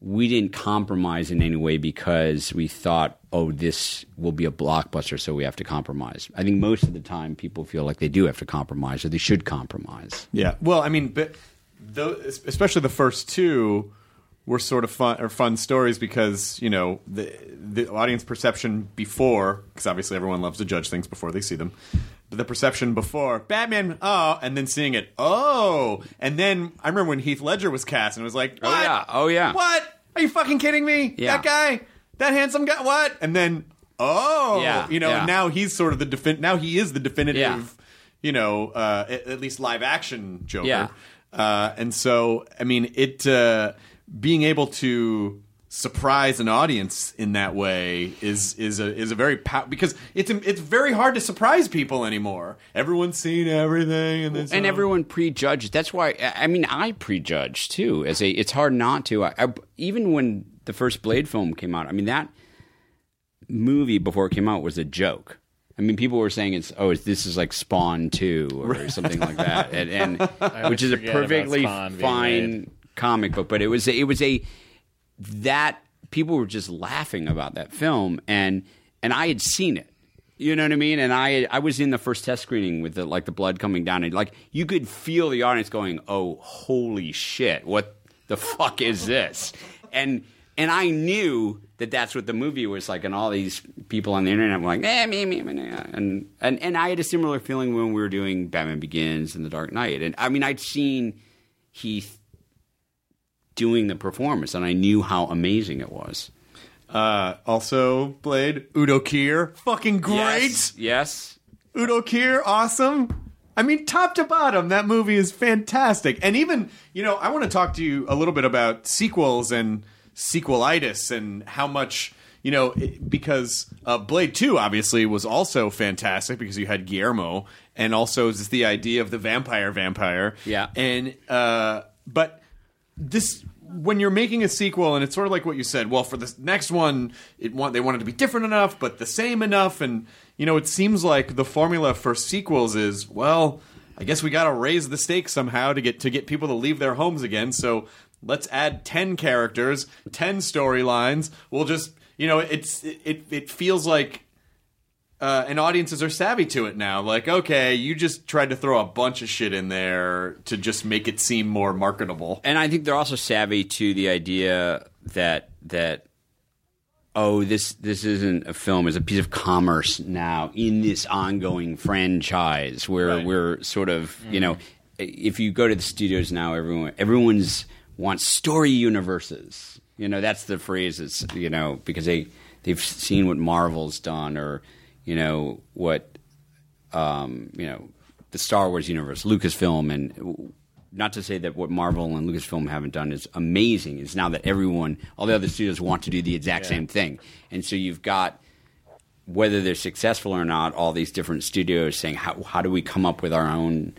S6: we didn't compromise in any way because we thought, oh, this will be a blockbuster, so we have to compromise. I think most of the time people feel like they do have to compromise or they should compromise.
S5: Yeah. Well, I mean, but tho- especially the first two were sort of fun or fun stories because you know the the audience perception before because obviously everyone loves to judge things before they see them. The perception before Batman, oh, and then seeing it, oh, and then I remember when Heath Ledger was cast and it was like,
S6: Oh, yeah. Oh, yeah.
S5: what? Are you fucking kidding me?
S6: Yeah.
S5: That guy, that handsome guy, what? And then, oh,
S6: Yeah,
S5: you know,
S6: yeah.
S5: now he's sort of the defin- now he is the definitive,
S6: Yeah.
S5: you know, uh, at, at least live action Joker.
S6: Yeah.
S5: Uh, and so, I mean, it uh, being able to surprise an audience in that way is is a is a very pow- because it's it's very hard to surprise people anymore. Everyone's seen everything, and then
S6: and everyone prejudges. That's why I I mean I prejudge too. As a, it's hard not to. I, I- even when the first Blade film came out, I mean that movie before it came out was a joke. I mean, people were saying it's oh, this is like Spawn two or something like that, and, and which is a perfectly fine comic book, but it was it was a that people were just laughing about that film, and and I had seen it. You know what I mean? And I I was in the first test screening with the like the blood coming down, and like you could feel the audience going, "Oh, holy shit! What the fuck is this?" And and I knew that that's what the movie was like, and all these people on the internet were like, "Eh, me, me, me," me," and and and I had a similar feeling when we were doing Batman Begins and The Dark Knight, and I mean I'd seen Heath doing the performance, and I knew how amazing it was.
S5: Uh, also, Blade Udo Kier, fucking great.
S6: Yes. yes.
S5: Udo Kier, awesome. I mean, top to bottom, that movie is fantastic. And even, you know, I want to talk to you a little bit about sequels and sequelitis and how much, you know, because uh, Blade 2 obviously was also fantastic because you had Guillermo and also just the idea of the vampire vampire.
S6: Yeah.
S5: And, uh, but this when you're making a sequel and it's sort of like what you said well for this next one it want they want it to be different enough but the same enough and you know it seems like the formula for sequels is well i guess we got to raise the stakes somehow to get to get people to leave their homes again so let's add 10 characters 10 storylines. We'll just you know it's it it feels like uh, and audiences are savvy to it now. Like, okay, you just tried to throw a bunch of shit in there to just make it seem more marketable.
S6: and I think they're also savvy to the idea that that oh this this isn't a film it's a piece of commerce now in this ongoing franchise where
S5: Right.
S6: we're sort of you know if you go to the studios now everyone everyone's wants story universes you know that's the phrase that's you know because they they've seen what Marvel's done or you know what um, you know, the Star Wars universe, Lucasfilm, and not to say that what Marvel and Lucasfilm haven't done is amazing. Is now that everyone, all the other studios want to do the exact same thing, and so you've got whether they're successful or not, all these different studios saying, how, how do we come up with our own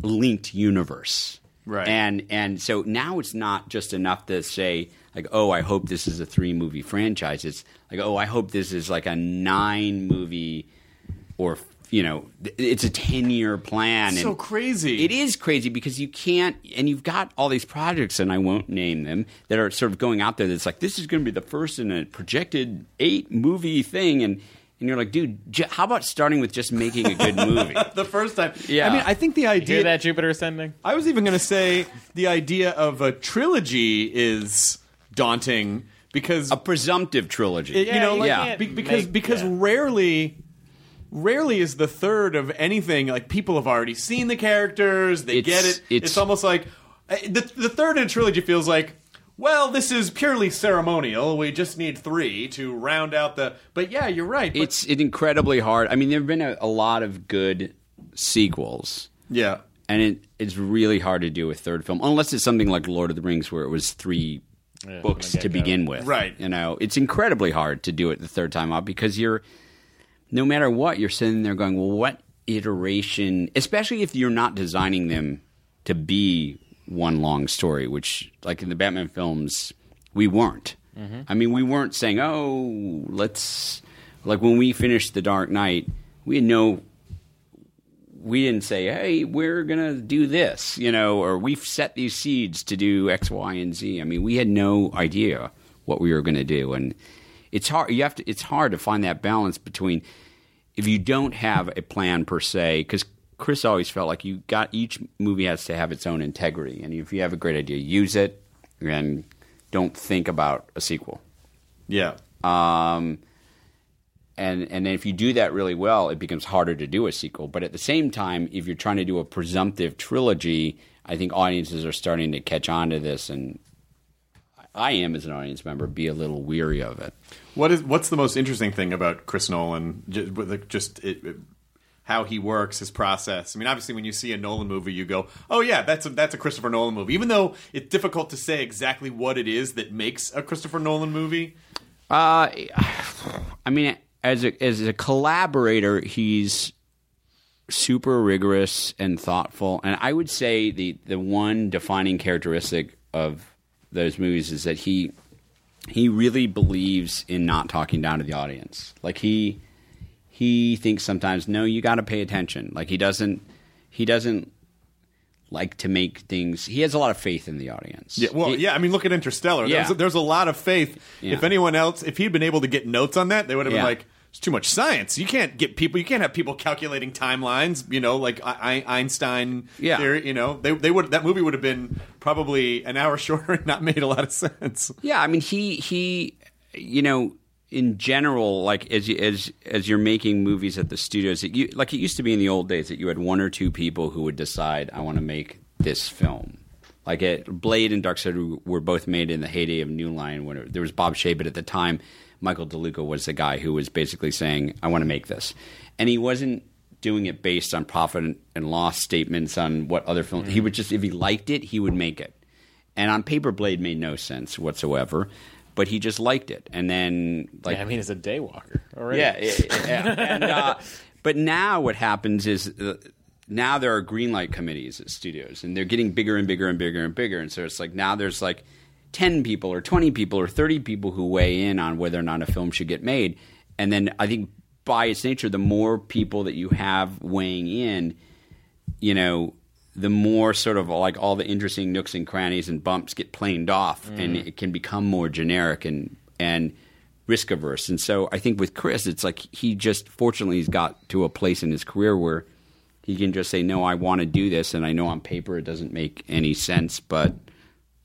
S6: linked universe?
S5: Right.
S6: And and so now it's not just enough to say like, oh, I hope this is a three movie franchise. It's like, oh, I hope this is like a nine movie or you know, it's a ten year plan.
S5: It's
S6: so
S5: crazy.
S6: It is crazy because you can't, and you've got all these projects, and I won't name them that are sort of going out there. That's like this is going to be the first in a projected eight movie thing, and and you're like, dude, j- how about starting with just making a good movie?
S5: the first time.
S6: Yeah.
S5: I mean, I think the
S4: Hear
S5: idea
S4: that Jupiter ascending?
S5: I was even going to say the idea of a trilogy is daunting because
S6: a presumptive trilogy.
S5: it- you know, like,
S6: yeah.
S5: be- because
S4: make-
S5: because
S4: yeah.
S5: rarely. Rarely is the third of anything like people have already seen the characters, they
S6: It's-
S5: get it. It's,
S6: it's-
S5: almost like uh, the the third in a trilogy feels like, well, this is purely ceremonial. We just need three to round out the. But yeah, you're right. but-
S6: it's it incredibly hard. I mean, there have been a, a lot of good sequels.
S5: yeah,
S6: and it, it's really hard to do a third film unless it's something like Lord of the Rings where it was three books to begin with.
S5: Right.
S6: You know, it's incredibly hard to do it the third time out because you're no matter what, you're sitting there going, Well, what iteration especially if you're not designing them to be one long story, which like in the Batman films, we weren't. I mean, we weren't saying, "Oh, let's." Like when we finished The Dark Knight, we had no we didn't say, "Hey, we're gonna do this," you know, or we've set these seeds to do X, Y, and Z. I mean, we had no idea what we were gonna do, and it's hard. You have to. It's hard to find that balance between if you don't have a plan per se, because Chris always felt like you got each movie has to have its own integrity, and if you have a great idea, use it, and don't think about a sequel.
S5: Yeah.
S6: Um, and and then if you do that really well, it becomes harder to do a sequel. But at the same time, if you're trying to do a presumptive trilogy, I think audiences are starting to catch on to this, and I am as an audience member be a little weary of it.
S5: What is what's the most interesting thing about Chris Nolan? Just, just it, it- how he works, his process. I mean, obviously, when you see a Nolan movie, you go, "Oh yeah, that's a, that's a Christopher Nolan movie." Even though it's difficult to say exactly what it is that makes a Christopher Nolan movie.
S6: Uh, I mean, as a as a collaborator, he's super rigorous and thoughtful. And I would say the the one defining characteristic of those movies is that he he really believes in not talking down to the audience. Like he he thinks sometimes, no, you got to pay attention. Like he doesn't he doesn't like to make things. He has a lot of faith in the audience.
S5: Yeah, well,
S6: He-
S5: yeah. I mean, look at Interstellar.
S6: Yeah.
S5: There's, there's a lot of faith.
S6: Yeah.
S5: If anyone else, if he'd been able to get notes on that, they would have
S6: Yeah.
S5: been like, "It's too much science. You can't get people. You can't have people calculating timelines. You know, like I- I- Einstein
S6: Yeah.
S5: theory. You know, they they would that movie would have been probably an hour shorter and not made a lot of sense.
S6: Yeah, I mean he he you know in general like as you, as as you're making movies at the studios it, you, like it used to be in the old days that you had one or two people who would decide I want to make this film. Like it, Blade and Dark City were both made in the heyday of New Line when it, there was Bob Shaye, but at the time Michael DeLuca was the guy who was basically saying I want to make this, and he wasn't doing it based on profit and loss statements on what other films. He mm-hmm. would just if he liked it, he would make it. And on paper, Blade made no sense whatsoever, but he just liked it. And then, like,
S4: yeah, I mean, it's a daywalker already.
S6: yeah, yeah, yeah. and, uh, but now what happens is uh, now there are green light committees at studios, and they're getting bigger and bigger and bigger and bigger. And so it's like now there's like ten people or twenty people or thirty people who weigh in on whether or not a film should get made. And then I think by its nature, the more people that you have weighing in, you know, the more sort of like all the interesting nooks and crannies and bumps get planed off, mm. and it can become more generic and and risk averse. And so I think with Chris, it's like he just fortunately he's got to a place in his career where he can just say, "No, I want to do this," and I know on paper it doesn't make any sense, but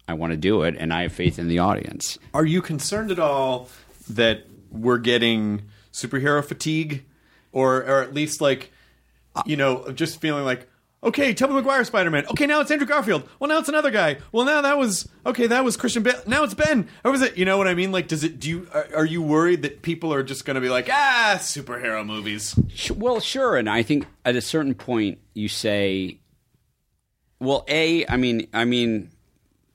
S6: I want to do it, and I have faith in the audience.
S5: Are you concerned at all that we're getting superhero fatigue, or or at least like, you know, just feeling like, okay, Tobey Maguire Spider Man. Okay, now it's Andrew Garfield. Well, now it's another guy. Well, now that was okay. That was Christian Bale. Now it's Ben. Or was it? You know what I mean? Like, does it? Do you are, are you worried that people are just going to be like, ah, superhero movies?
S6: Well, sure, and I think at a certain point you say, well, a, I mean, I mean,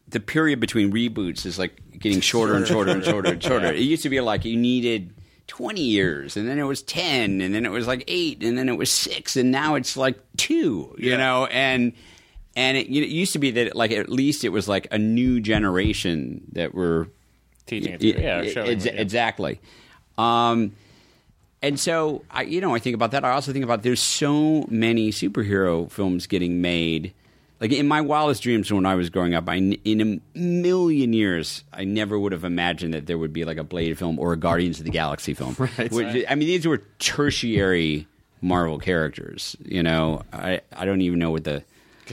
S6: the period between reboots is like getting shorter and shorter and shorter and shorter. It used to be like you needed twenty years, and then it was ten, and then it was like eight, and then it was six, and now it's like two. You
S5: Yeah.
S6: know, and and it, it used to be that like at least it was like a new generation that were
S4: Teaching it. To, yeah,
S6: yeah,
S4: showing
S6: ex-
S4: it, yeah.
S6: exactly. Um, and so I, you know, I think about that. I also think about there's so many superhero films getting made. Like in my wildest dreams when I was growing up, I in a million years I never would have imagined that there would be like a Blade film or a Guardians of the Galaxy film.
S5: Right.
S6: Which- I mean, these were tertiary Marvel characters. You know, I I don't even know what the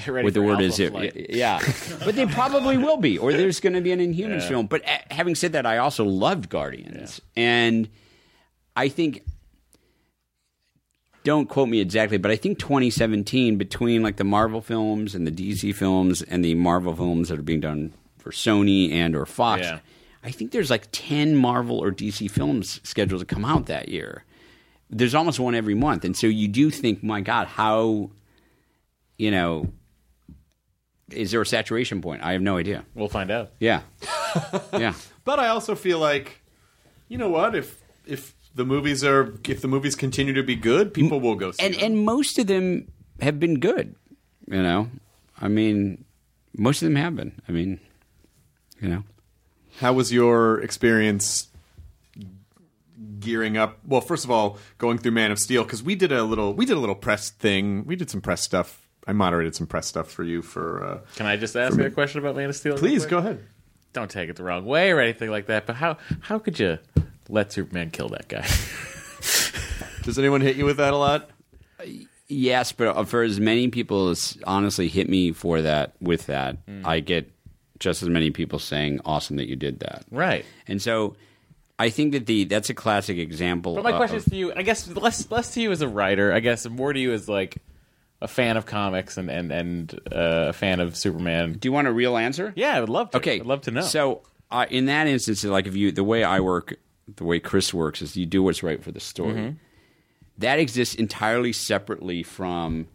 S6: what the word is.
S4: Flight.
S6: Yeah, but they probably will be, or there's going to be an Inhumans film. But uh, having said that, I also loved Guardians, and I think don't quote me exactly, but I think 2017 between like the Marvel films and the DC films and the Marvel films that are being done for Sony and or Fox,
S4: Yeah.
S6: I think there's like 10 Marvel or DC films scheduled to come out that year. There's almost one every month, and so you do think, my God, how you know is there a saturation point? I have no idea.
S4: We'll find out.
S6: Yeah, yeah.
S5: But I also feel like, you know what? If if the movies are if the movies continue to be good, people will go see
S6: and
S5: them.
S6: and most of them have been good. You know, I mean, most of them have been. I mean, you know,
S5: How was your experience gearing up? Well, first of all, going through Man of Steel because we did a little we did a little press thing. We did some press stuff. I moderated some press stuff for you for. Uh,
S4: Can I just ask you a question about Man of Steel?
S5: please go ahead.
S4: Don't take it the wrong way or anything like that. But how how could you let Superman kill that guy?
S5: Does anyone hit you with that a lot?
S6: yes, but for as many people as honestly hit me for that with that, I get just as many people saying "awesome that you did that."
S4: Right.
S6: And so, I think that the that's a classic example.
S4: But my
S6: of-
S4: question is to you. I guess less less to you as a writer. I guess more to you as like a fan of comics and and and uh, a fan of Superman.
S6: Do you want a real answer?
S4: Yeah, I would love to.
S6: Okay,
S4: I'd love to know.
S6: So, uh, in that instance, like if you, the way I work, the way Chris works is you do what's right for the story.
S4: Mm-hmm.
S6: That exists entirely separately from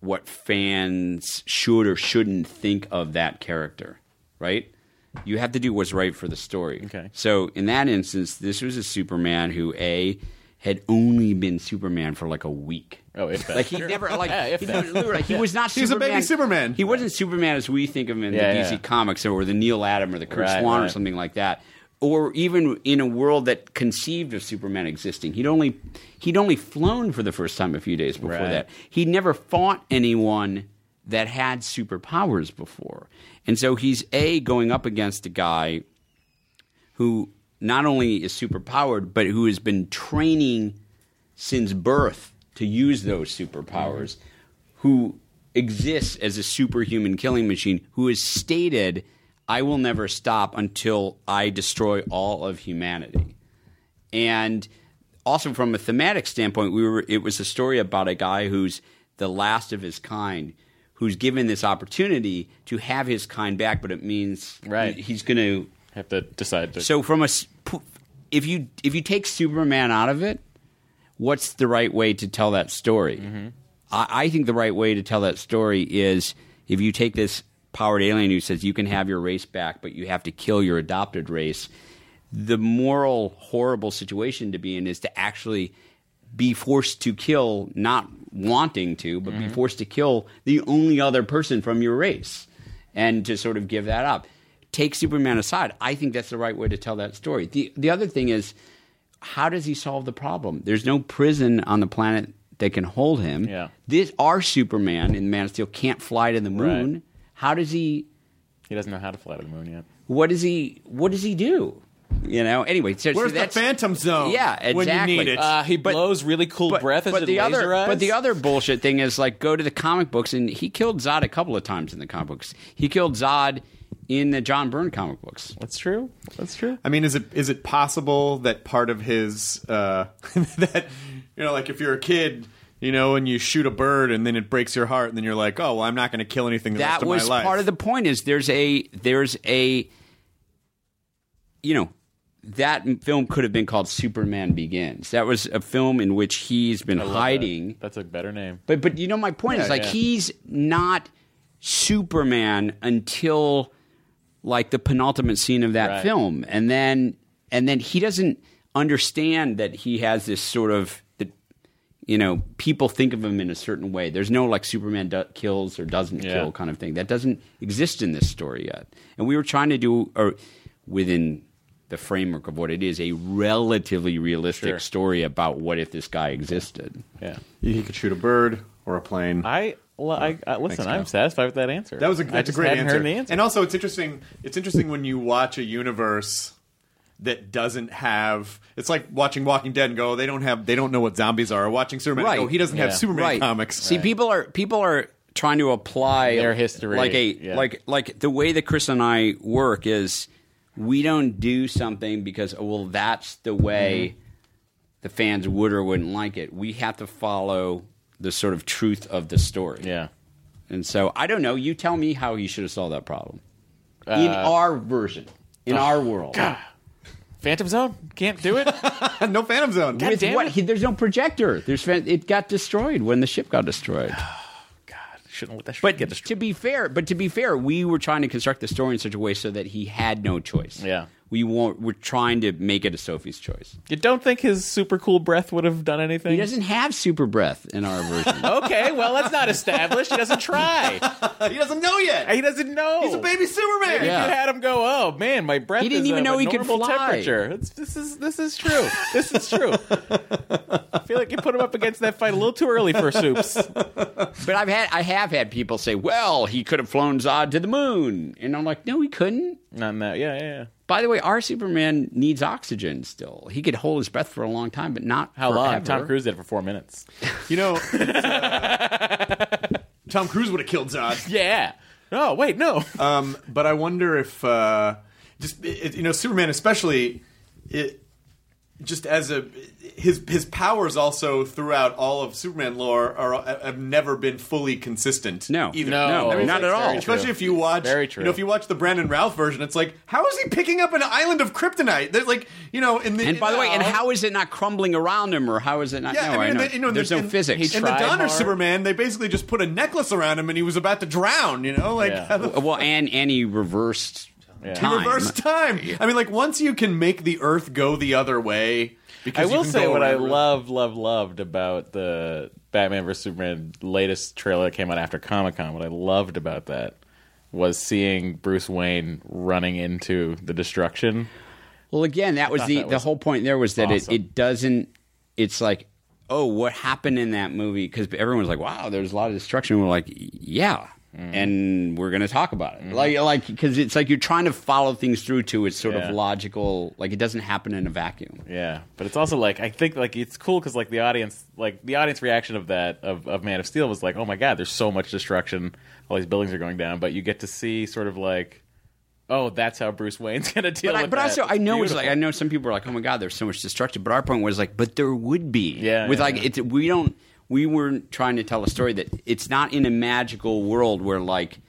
S6: what fans should or shouldn't think of that character, right? You have to do what's right for the story.
S4: Okay.
S6: So, in that instance, this was a Superman who a had only been Superman for like a week.
S4: Oh, if that.
S6: Like he
S4: Sure.
S6: never like
S4: Yeah, if
S6: he,
S4: that.
S6: literally, he was not.
S5: He's a baby Superman.
S6: He wasn't Superman as we think of him in
S4: Yeah,
S6: the
S4: yeah.
S6: DC comics, or the Neil Adam or the Curt
S4: Right,
S6: Swan or something like that, or even in a world that conceived of Superman existing. He'd only he'd only flown for the first time a few days before
S4: Right.
S6: that. He'd never fought anyone that had superpowers before, and so he's a going up against a guy who not only is superpowered, but who has been training since birth to use those superpowers, mm-hmm. who exists as a superhuman killing machine, who has stated, I will never stop until I destroy all of humanity. And also from a thematic standpoint, we were it was a story about a guy who's the last of his kind, who's given this opportunity to have his kind back, but it means
S4: Right.
S6: he's going to
S4: have to decide to.
S6: so from a if you if you take Superman out of it, what's the right way to tell that story? Mm-hmm. I, I think the right way to tell that story is if you take this powered alien who says you can have your race back, but you have to kill your adopted race. The moral horrible situation to be in is to actually be forced to kill, not wanting to, but be mm-hmm. forced to kill the only other person from your race, and to sort of give that up. Take Superman aside. I think that's the right way to tell that story. The the other thing is, how does he solve the problem? There's no prison on the planet that can hold him.
S4: Yeah.
S6: This our Superman in Man of Steel can't fly to the moon.
S4: Right.
S6: How does he?
S4: he doesn't know how to fly to the moon yet.
S6: What does he? What does he do? You know. Anyway, so, so
S5: Where's the Phantom Zone?
S6: Yeah, exactly.
S5: When you need it.
S4: Uh, he
S6: But-
S4: blows really cool
S6: but,
S4: breath as
S6: but the other,
S4: laser eyes.
S6: but the other bullshit thing is like go to the comic books and he killed Zod a couple of times in the comic books. He killed Zod in the John Byrne comic books.
S4: That's true. That's true.
S5: I mean, is it is it possible that part of his uh, that you know, like if you're a kid, you know, and you shoot a bird and then it breaks your heart, and then you're like, oh, well, I'm not going to kill anything the rest
S6: That
S5: of
S6: was
S5: my life.
S6: part of the point. Is there's a there's a you know that film could have been called Superman Begins. That was a film in which he's been hiding.
S4: that. That's a better name.
S6: But but you know my point is like
S4: yeah.
S6: he's not Superman until like the penultimate scene of that
S4: Right.
S6: film, and then and then he doesn't understand that he has this sort of that you know people think of him in a certain way. There's no like Superman do- kills or doesn't
S4: Yeah.
S6: kill kind of thing that doesn't exist in this story yet. And we were trying to do or within the framework of what it is a relatively realistic
S4: Sure.
S6: story about what if this guy existed.
S4: Yeah.
S5: He could shoot a bird or a plane.
S4: I, well, I, I listen.
S5: Thanks,
S4: I'm satisfied with that answer.
S5: That was a,
S4: I
S5: that's a
S4: just
S5: great
S4: hadn't
S5: answer.
S4: Heard the answer.
S5: And also, it's interesting. It's interesting when you watch a universe that doesn't have. It's like watching Walking Dead and go, "Oh, they don't have. They don't know what zombies are. Or watching Superman.
S6: Right.
S5: Right. Go, he doesn't
S4: Yeah.
S5: have Superman
S6: right.
S5: comics.
S6: See, people are people are trying to apply
S4: Their history,
S6: like a
S4: yeah.
S6: like like the way that Chris and I work is we don't do something because oh, well that's the way
S4: Mm-hmm.
S6: the fans would or wouldn't like it. We have to follow the sort of truth of the story.
S4: yeah.
S6: And so I don't know. You tell me how you should have solved that problem in our version, in our world.
S4: Phantom Zone can't do it.
S5: no Phantom Zone.
S4: God
S6: With
S4: damn
S6: what?
S4: it.
S6: He, there's no projector. There's fan- it got destroyed when the ship got destroyed.
S4: God, shouldn't let that shit
S6: But
S4: get destroyed.
S6: to be fair, but to be fair, we were trying to construct the story in such a way so that he had no choice.
S4: Yeah.
S6: We won't, we're trying to make it a Sophie's choice.
S4: You don't think his super cool breath would have done anything?
S6: He doesn't have super breath in our version.
S4: Okay, well that's not established. He doesn't try.
S5: he doesn't know yet.
S4: He doesn't know.
S5: He's a baby Superman.
S6: Yeah.
S4: if you had him go, oh man, my breath.
S6: He didn't
S4: is
S6: even
S4: of
S6: know
S4: a
S6: he could fly.
S4: temperature. It's, this is this is true. This is true. I feel like you put him up against that fight a little too early for soups.
S6: but I've had, I have had people say, "Well, he could have flown Zod to the moon," and I'm like, "No, he couldn't."
S4: Not in that. Yeah, yeah. yeah.
S6: By the way, our Superman needs oxygen still. He could hold his breath for a long time, but not
S4: How long? Tom Cruise did it for four minutes.
S5: You know, uh, Tom Cruise would have killed Zod.
S4: Yeah. Oh wait, no.
S5: Um, but I wonder if uh, just it, you know Superman, especially it, just as a his his powers also throughout all of Superman lore are have never been fully consistent.
S6: No.
S5: either.
S4: No,
S6: No,
S4: it's
S6: not
S4: like
S6: at all.
S5: Especially
S4: true.
S5: if you watch,
S4: Very true.
S5: you know, if you watch the Brandon Routh version, it's like, how is he picking up an island of kryptonite? There's like, you know, in the
S6: And by the way, and how is it not crumbling around him, or how is it not?
S5: Yeah,
S6: no,
S5: I mean, in
S6: know.
S5: the, you know,
S6: there's
S5: the,
S6: no physics.
S5: In the
S4: tried
S5: Donner
S4: hard.
S5: Superman, they basically just put a necklace around him, and he was about to drown. You know, like
S4: Yeah.
S6: well, and and he reversed
S4: Yeah.
S6: time.
S5: reverse time. I mean, like once you can make the Earth go the other way, because
S4: I will say what I love, love, loved about the Batman vs Superman latest trailer that came out after Comic Con. What I loved about that was seeing Bruce Wayne running into the destruction.
S6: Well, again, that was the
S4: that
S6: the
S4: was
S6: whole point. There was that
S4: awesome.
S6: it, it doesn't. It's like, oh, what happened in that movie? Because everyone's like, wow, there's a lot of destruction. We're like, yeah,
S4: Mm-hmm.
S6: and we're going to talk about it. Like, like because it's like you're trying to follow things through to its sort
S4: Yeah.
S6: of logical. Like it doesn't happen in a vacuum.
S4: Yeah, but it's also like I think like it's cool because like the audience, like the audience reaction of that of, of Man of Steel was like, oh my god, there's so much destruction, all these buildings are going down, but you get to see sort of like, oh, that's how Bruce Wayne's gonna deal
S6: But, I,
S4: with
S6: but
S4: that.
S6: also, I know it's like. I know some people are like, "Oh my god, there's so much destruction." But our point was like, "But there would be."
S4: Yeah,
S6: With
S4: yeah,
S6: like,
S4: yeah.
S6: it's we don't we weren't trying to tell a story that it's not in a magical world where like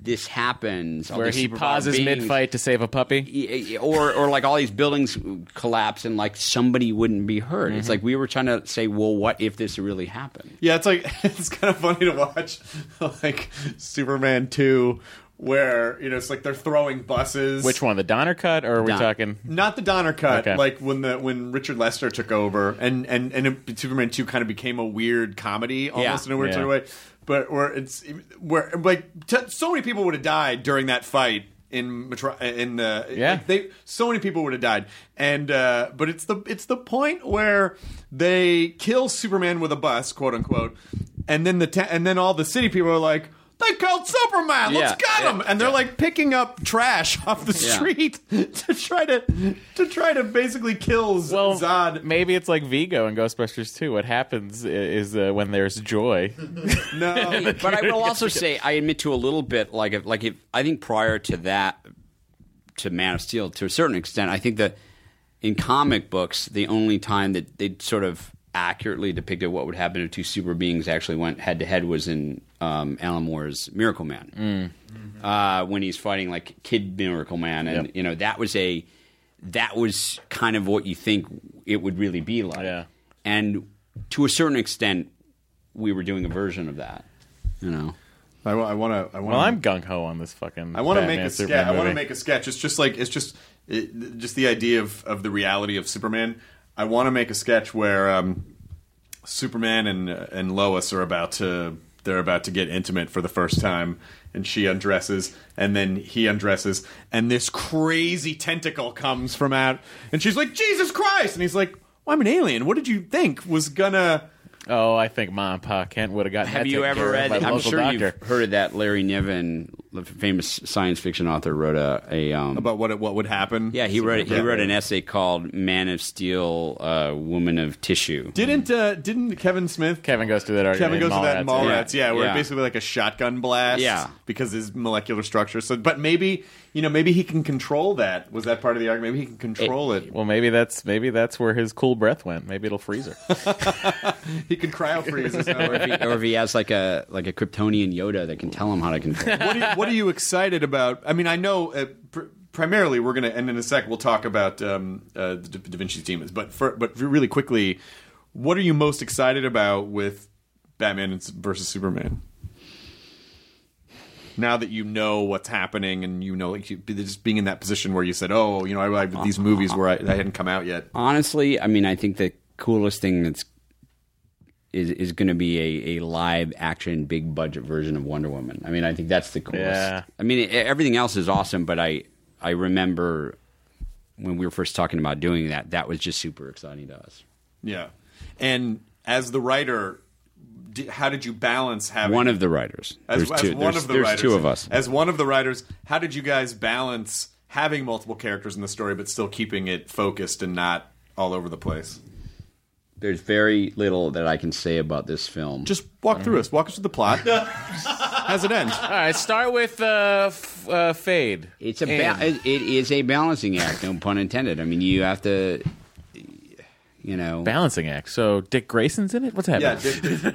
S6: this happens
S4: where he pauses mid fight to save a puppy.
S6: or or like all these buildings collapse and like somebody wouldn't be hurt.
S4: Mm-hmm.
S6: It's like we were trying to say, well, what if this really happened?
S5: Yeah, it's like it's kind of funny to watch, like Superman two, where you know it's like they're throwing buses.
S4: Which one, the Donner cut, or are we
S6: Don-
S4: talking?
S5: Not the Donner cut,
S4: Okay.
S5: like when the when Richard Lester took over, and and and it, Superman two kind of became a weird comedy, almost
S6: Yeah.
S5: in a weird
S4: Yeah.
S5: sort of way. But where it's where like t- so many people would have died during that fight in Metro- in the
S4: Yeah.
S5: like, they so many people would have died, and uh, but it's the it's the point where they kill Superman with a bus, quote unquote, and then the ta- and then all the city people are like. They killed Superman. Let's
S6: Yeah.
S5: get him, and they're like picking up trash off the
S6: Yeah.
S5: street to try to to try to basically kill Z-
S4: Well,
S5: Zod.
S4: maybe it's like Vigo in Ghostbusters 2. What happens is uh, when there's joy.
S5: No,
S6: but I will also say I admit to a little bit like if like if I think prior to that to Man of Steel to a certain extent I think that in comic books the only time that they sort of accurately depicted what would happen if two super beings actually went head to head was in um, Alan Moore's Miracle Man uh, when he's fighting like Kid Miracle Man and
S4: Yep.
S6: you know that was a that was kind of what you think it would really be like
S4: Yeah.
S6: and to a certain extent we were doing a version of that you know
S5: I, want to. I want
S4: Well, I'm gung ho on this fucking.
S5: I want to make a sketch. I want to make a sketch. It's just like it's just it, just the idea of of the reality of Superman. I want to make a sketch where um, Superman and and Lois are about to they're about to get intimate for the first time, and she undresses, and then he undresses, and this crazy tentacle comes from out, and she's like, "Jesus Christ!" and he's like, well, "I'm an alien. What did you think was gonna?"
S4: Oh, I think Mom and Pa Kent would have gotten.
S6: Have
S4: that
S6: you
S4: taken
S6: ever
S4: care of
S6: read?
S4: by the
S6: I'm
S4: local
S6: sure
S4: doctor.
S6: you've heard of that. Larry Niven, the famous science fiction author, wrote a, a um,
S5: About what it, what would happen?
S6: yeah. He wrote he wrote an essay called "Man of Steel, uh, Woman of Tissue."
S5: Didn't uh, didn't Kevin Smith
S4: Kevin goes through that argument.
S5: Kevin goes to that in
S4: Mallrats,
S5: Mallrats, yeah, where
S6: Yeah.
S5: basically like a shotgun blast,
S6: Yeah.
S5: because his molecular structure. So, but maybe you know, maybe he can control that. Was that part of the argument? Maybe he can control it.
S4: Well, maybe that's maybe that's where his cool breath went. Maybe it'll freeze her.
S5: He can cryo freeze. us.
S6: or, if he, or if he has like a like a Kryptonian Yoda that can tell him how to control. it.
S5: what, are you, what are you excited about? I mean, I know uh, pr- primarily we're gonna, and in a sec we'll talk about um, uh, da, da Vinci's demons. But for, but really quickly, what are you most excited about with Batman versus Superman? Now that you know what's happening, and you know, like you, just being in that position where you said, "Oh, you know, I, I these movies where I, I hadn't come out yet."
S6: Honestly, I mean, I think the coolest thing that's is is going to be a, a live action big budget version of Wonder Woman. I mean, I think that's the coolest.
S4: Yeah.
S6: I mean, everything else is awesome, but I I remember when we were first talking about doing that, that was just super exciting to us.
S5: Yeah, and as the writer, how did you balance having
S6: One of the writers.
S5: as,
S6: there's
S5: as
S6: two.
S5: one
S6: there's,
S5: of the
S6: there's
S5: writers,
S6: two of us.
S5: As one of the writers, how did you guys balance having multiple characters in the story but still keeping it focused and not all over the place?
S6: There's very little that I can say about this film.
S5: Just walk through us. Walk us through the plot. How's it end?
S4: All right, start with uh, f- uh, fade.
S6: It's a
S4: Aim.
S6: ba- it, it is a balancing act, no pun intended. I mean, you have to, you know,
S4: balancing act. So Dick Grayson's in it. What's happening?
S6: Yeah,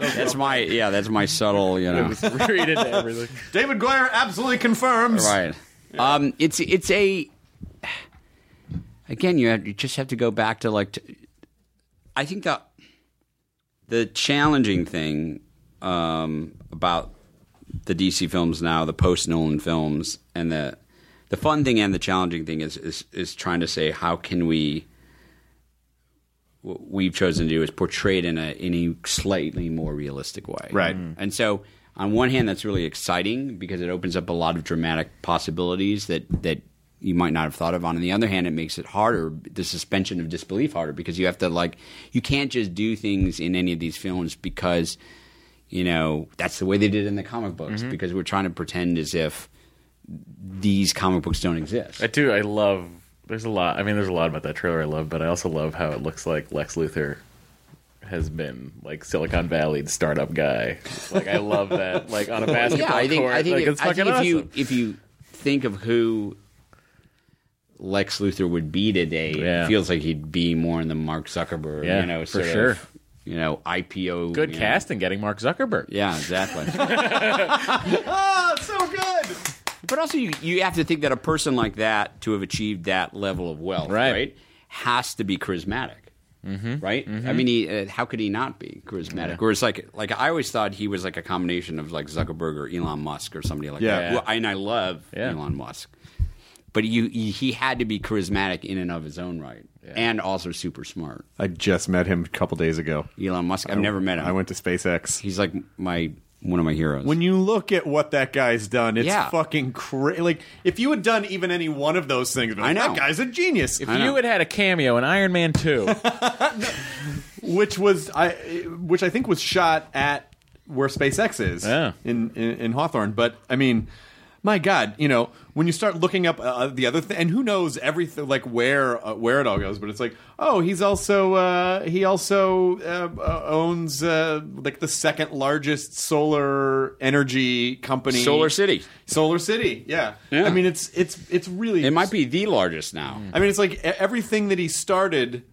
S6: that's my yeah, that's my subtle, you know,
S4: Read into everything.
S5: David Goyer absolutely confirms.
S6: right. Um, it's it's a again, you have you just have to go back to like, I think the the challenging thing um, about the DC films now, the post Nolan films, and the the fun thing and the challenging thing is is is trying to say how can we what we've chosen to do is portray it in a in a slightly more realistic way,
S5: Right.
S6: And so, on one hand, that's really exciting because it opens up a lot of dramatic possibilities that that you might not have thought of. On the other hand, it makes it harder, the suspension of disbelief harder because you have to like you can't just do things in any of these films because you know that's the way they did in the comic books mm-hmm. because we're trying to pretend as if these comic books don't exist.
S4: I do. I love. There's a lot. I mean, there's a lot about that trailer I love, but I also love how it looks like Lex Luthor has been like Silicon Valley startup guy. Like I love that. Like on a basketball
S6: yeah, I think
S4: court.
S6: I think,
S4: like,
S6: if,
S4: it's
S6: I
S4: fucking
S6: think if
S4: awesome.
S6: you if you think of who Lex Luthor would be today,
S4: Yeah.
S6: it feels like he'd be more in the Mark Zuckerberg,
S4: Yeah,
S6: you know,
S4: for sure.
S6: of, you know, IPO.
S4: good
S6: you know.
S4: casting, getting Mark Zuckerberg.
S6: Yeah, exactly.
S5: Oh, so good.
S6: but also, you you have to think that a person like that to have achieved that level of wealth,
S4: Right.
S6: right, has to be charismatic. Mm-hmm. Right? I mean, he, uh, how could he not be charismatic? Whereas, like, like I always thought he was like a combination of like Zuckerberg or Elon Musk or somebody like
S5: Yeah.
S6: that.
S4: Yeah.
S6: Well, and I love
S4: Yeah.
S6: Elon Musk, but you, he, he had to be charismatic in and of his own right, and also super smart.
S5: I just met him a couple days ago.
S6: Elon Musk, I've never met him.
S5: I went to SpaceX.
S6: He's like my one of my heroes.
S5: When you look at what that guy's done, it's
S6: Yeah.
S5: fucking crazy. Like, if you had done even any one of those things,
S6: I know.
S5: that guy's a genius.
S4: If
S6: I know.
S4: you had had a cameo in Iron Man Two,
S5: which was I, which I think was shot at where SpaceX is
S4: Yeah.
S5: in, in in Hawthorne. But I mean, my God, you know, when you start looking up uh, the other thing, and who knows everything, like where uh, where it all goes. But it's like, oh, he's also uh, he also uh, uh, owns uh, like the second largest solar energy company,
S6: Solar City.
S5: Solar City. Yeah,
S6: Yeah.
S5: I mean, it's it's it's really
S6: it might be the largest now.
S5: I mean, it's like everything that he started.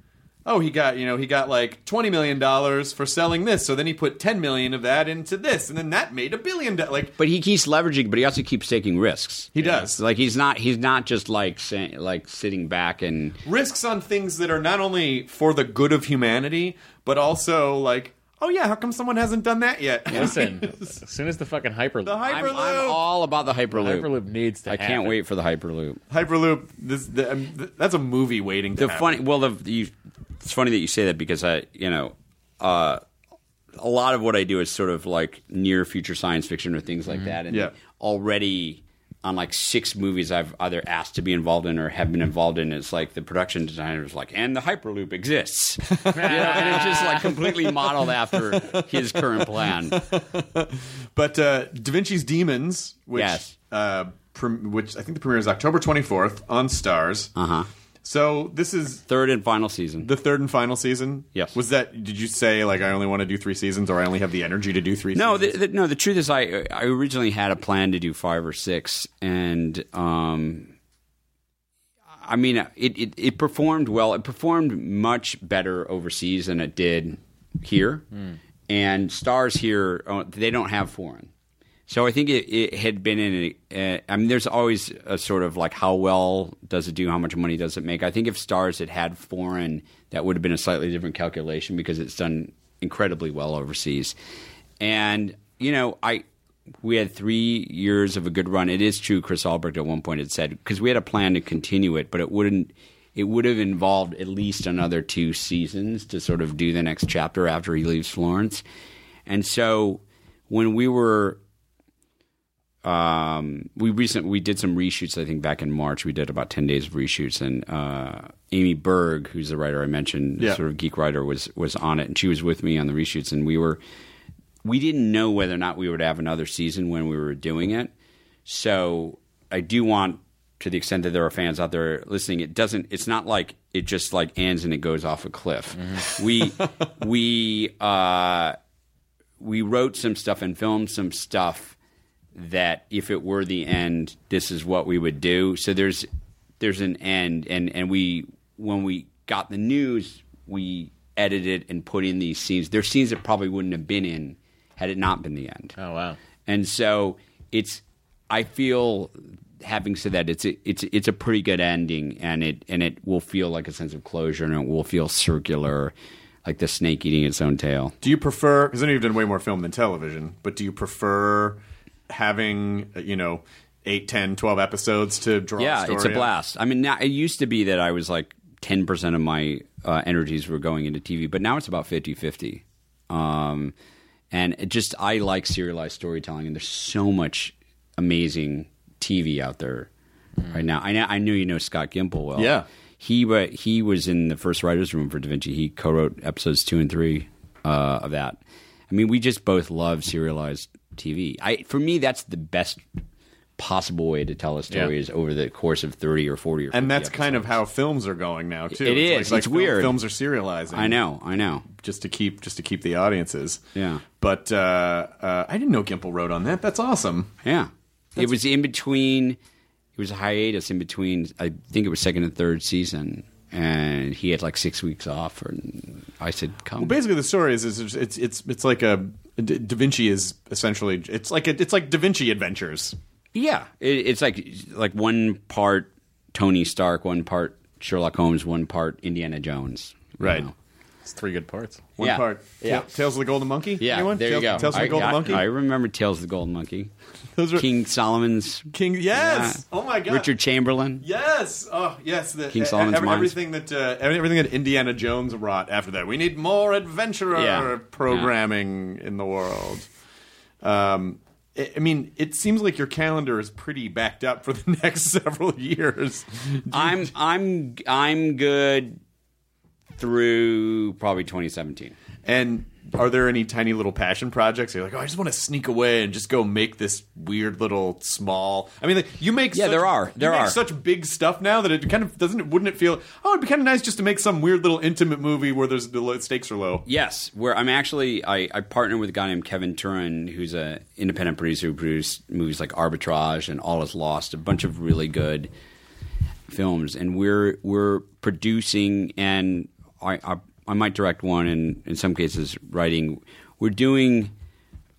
S5: Oh, he got you know he got like twenty million dollars for selling this, so then he put ten million of that into this, and then that made a billion. Do- like
S6: But he keeps leveraging, but he also keeps taking risks.
S5: he does
S6: Like he's not he's not just like saying, like sitting back and
S5: risks on things that are not only for the good of humanity, but also like, oh yeah, how come someone hasn't done that yet?
S4: listen. as soon as the fucking hyperloop,
S5: the
S6: I'm,
S5: hyperloop,
S6: I'm all about the hyperloop.
S4: hyperloop needs to.
S6: I can't wait for the hyperloop.
S5: hyperloop. This the, um, that's a movie waiting. To
S6: The
S5: happen.
S6: funny, well, the you, it's funny that you say that because I, you know, uh, a lot of what I do is sort of like near future science fiction or things like that, and
S5: Yeah.
S6: already on like six movies I've either asked to be involved in or have been involved in. It's like the production designer's like, and the hyperloop exists, you know, and it's just like completely modeled after his current plan.
S5: But uh, Da Vinci's Demons, which
S6: Yes.
S5: uh, which I think the premiere is October twenty fourth on Starz.
S6: Uh huh.
S5: So this is
S6: Third and final season.
S5: the third and final season.
S6: Yes.
S5: Was that? Did you say like I only want to do three seasons, or I only have the energy to do three?
S6: No, the,
S5: seasons?
S6: the, no. The truth is, I I originally had a plan to do five or six, and um, I mean, it, it it performed well. It performed much better overseas than it did here. And Starz here, uh, they don't have foreign. So I think it, it had been in. A, I mean, there's always a sort of like how well does it do? How much money does it make? I think if Starz had had foreign, that would have been a slightly different calculation because it's done incredibly well overseas. And you know, I we had three years of a good run. It is true. Chris Albrecht at one point had said because we had a plan to continue it, but it wouldn't. It would have involved at least another two seasons to sort of do the next chapter after he leaves Florence. And so when we were um, we recent we did some reshoots. I think back in March, we did about ten days of reshoots, and uh, Amy Berg, who's the writer I mentioned,
S5: Yeah.
S6: sort of geek writer, was was on it, and she was with me on the reshoots, and we were we didn't know whether or not we would have another season when we were doing it. So I do want to the extent that there are fans out there listening, it doesn't. It's not like it just like ends and it goes off a cliff. We we uh, we wrote some stuff and filmed some stuff that if it were the end, this is what we would do. So there's there's an end, and and we when we got the news, we edited and put in these scenes. There's scenes that probably wouldn't have been in had it not been the end.
S4: Oh wow.
S6: And so it's I feel having said that it's a, it's it's a pretty good ending and it and it will feel like a sense of closure and it will feel circular like the snake eating its own tail.
S5: Do you prefer? Because I know you've done way more film than television, but do you prefer having you know eight, 10, 12 episodes to draw?
S6: yeah,
S5: a story
S6: it's a
S5: out?
S6: blast. I mean, now, it used to be that I was like 10% of my uh, energies were going into TV, but now it's about 50 50. Um, and it just, I like serialized storytelling, and there's so much amazing TV out there right now. I, know, I knew you know Scott Gimple well.
S5: Yeah.
S6: He, but he was in the first writer's room for Da Vinci. He co wrote episodes two and three uh, of that. I mean, we just both love serialized TV. I, for me, that's the best possible way to tell a story
S4: Yeah.
S6: is over the course of 30 or 40 or 50
S5: And that's kind of how films are going now too.
S6: It
S5: It's
S6: is.
S5: Like,
S6: It's
S5: like
S6: weird.
S5: Films are serializing.
S6: I know, I know.
S5: Just to keep just to keep the audiences.
S6: Yeah.
S5: But uh, uh, I didn't know Gimple wrote on that. That's awesome.
S6: Yeah. it was in between, it was a hiatus in between, I think it was second and third season. And he had like six weeks off, and I said, "Come."
S5: Well, basically, the story is, is it's it's it's like a Da Da Vinci is essentially it's like a, it's like Da Vinci Adventures.
S6: Yeah, it, it's like like one part Tony Stark, one part Sherlock Holmes, one part Indiana Jones.
S5: Right.
S6: know.
S4: It's three good parts.
S5: One
S6: Yeah.
S5: part.
S6: Yeah.
S5: Ta- Tales of the Golden Monkey.
S6: Yeah,
S5: Anyone?
S6: there
S5: Tales,
S6: you go.
S5: Tales of the
S6: I,
S5: Golden
S6: I-
S5: Monkey.
S6: I remember Tales of the Golden Monkey.
S5: Those are
S6: King Solomon's.
S5: King. Yes.
S6: Yeah.
S5: Oh my God.
S6: Richard Chamberlain.
S5: Yes. Oh, yes. The,
S6: King
S5: e-
S6: Solomon's
S5: every-
S6: Mines.
S5: everything that uh, everything that Indiana Jones wrought after that. We need more adventurer
S6: Yeah.
S5: programming in the world. Um, I I mean, it seems like your calendar is pretty backed up for the next several years.
S6: I'm I'm I'm good through probably 2017.
S5: And are there any tiny little passion projects? You're like, oh, I just want to sneak away and just go make this weird little small. I mean, like, you make
S6: Yeah,
S5: such,
S6: there are. There are.
S5: such big stuff now that it kind of doesn't. Wouldn't it feel? Oh, it'd be kind of nice just to make some weird little intimate movie where there's the stakes are low.
S6: Yes, where I'm actually I, I partner with a guy named Kevin Turen, who's a independent producer who produced movies like Arbitrage and All Is Lost, a bunch of really good films, and we're we're producing and I I, I might direct one, and in some cases writing. We're doing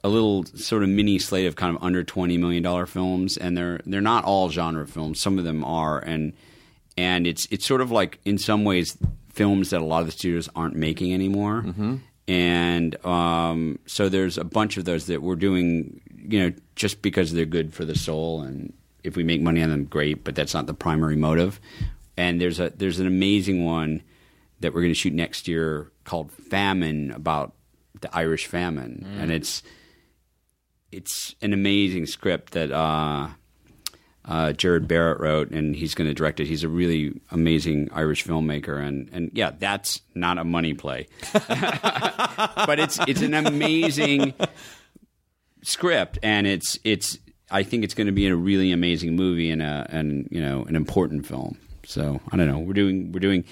S6: a little sort of mini slate of kind of under twenty million dollar films, and they're they're not all genre films. Some of them are, and and it's it's sort of like in some ways films that a lot of the studios aren't making anymore. And um, so there's a bunch of those that we're doing, you know, just because they're good for the soul, and if we make money on them, great. But that's not the primary motive. And there's a there's an amazing one that we're going to shoot next year called Famine about the Irish famine, and it's it's an amazing script that uh, uh, Gerard Barrett wrote, and he's going to direct it. He's a really amazing Irish filmmaker, and and yeah, that's not a money play, but it's it's an amazing script, and it's it's I think it's going to be a really amazing movie and a and you know an important film. So I don't know. We're doing we're doing.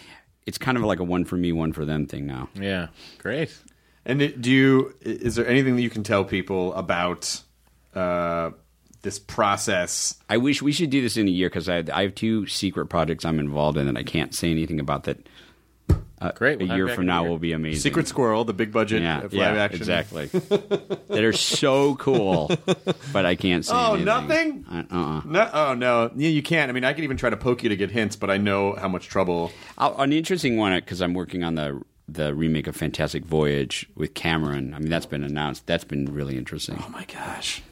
S6: It's kind of like a one for me, one for them thing now.
S4: Yeah, great.
S5: And it, do you? Is there anything that you can tell people about uh, this process?
S6: I wish we should do this in a year because I, I have two secret projects I'm involved in that I can't say anything about. That uh,
S4: Great, we'll
S6: a year from now
S4: year.
S6: will be amazing.
S5: Secret Squirrel, the big budget
S6: yeah,
S5: live
S6: yeah,
S5: action.
S6: exactly. that are so cool, but I can't see.
S5: Oh,
S6: anything.
S5: nothing?
S6: Uh, uh-uh.
S5: No, oh no, yeah, you can't. I mean, I could even try to poke you to get hints, but I know how much trouble.
S6: Uh, An interesting one because I'm working on the the remake of Fantastic Voyage with Cameron. I mean, that's been announced. That's been really interesting.
S5: Oh my gosh,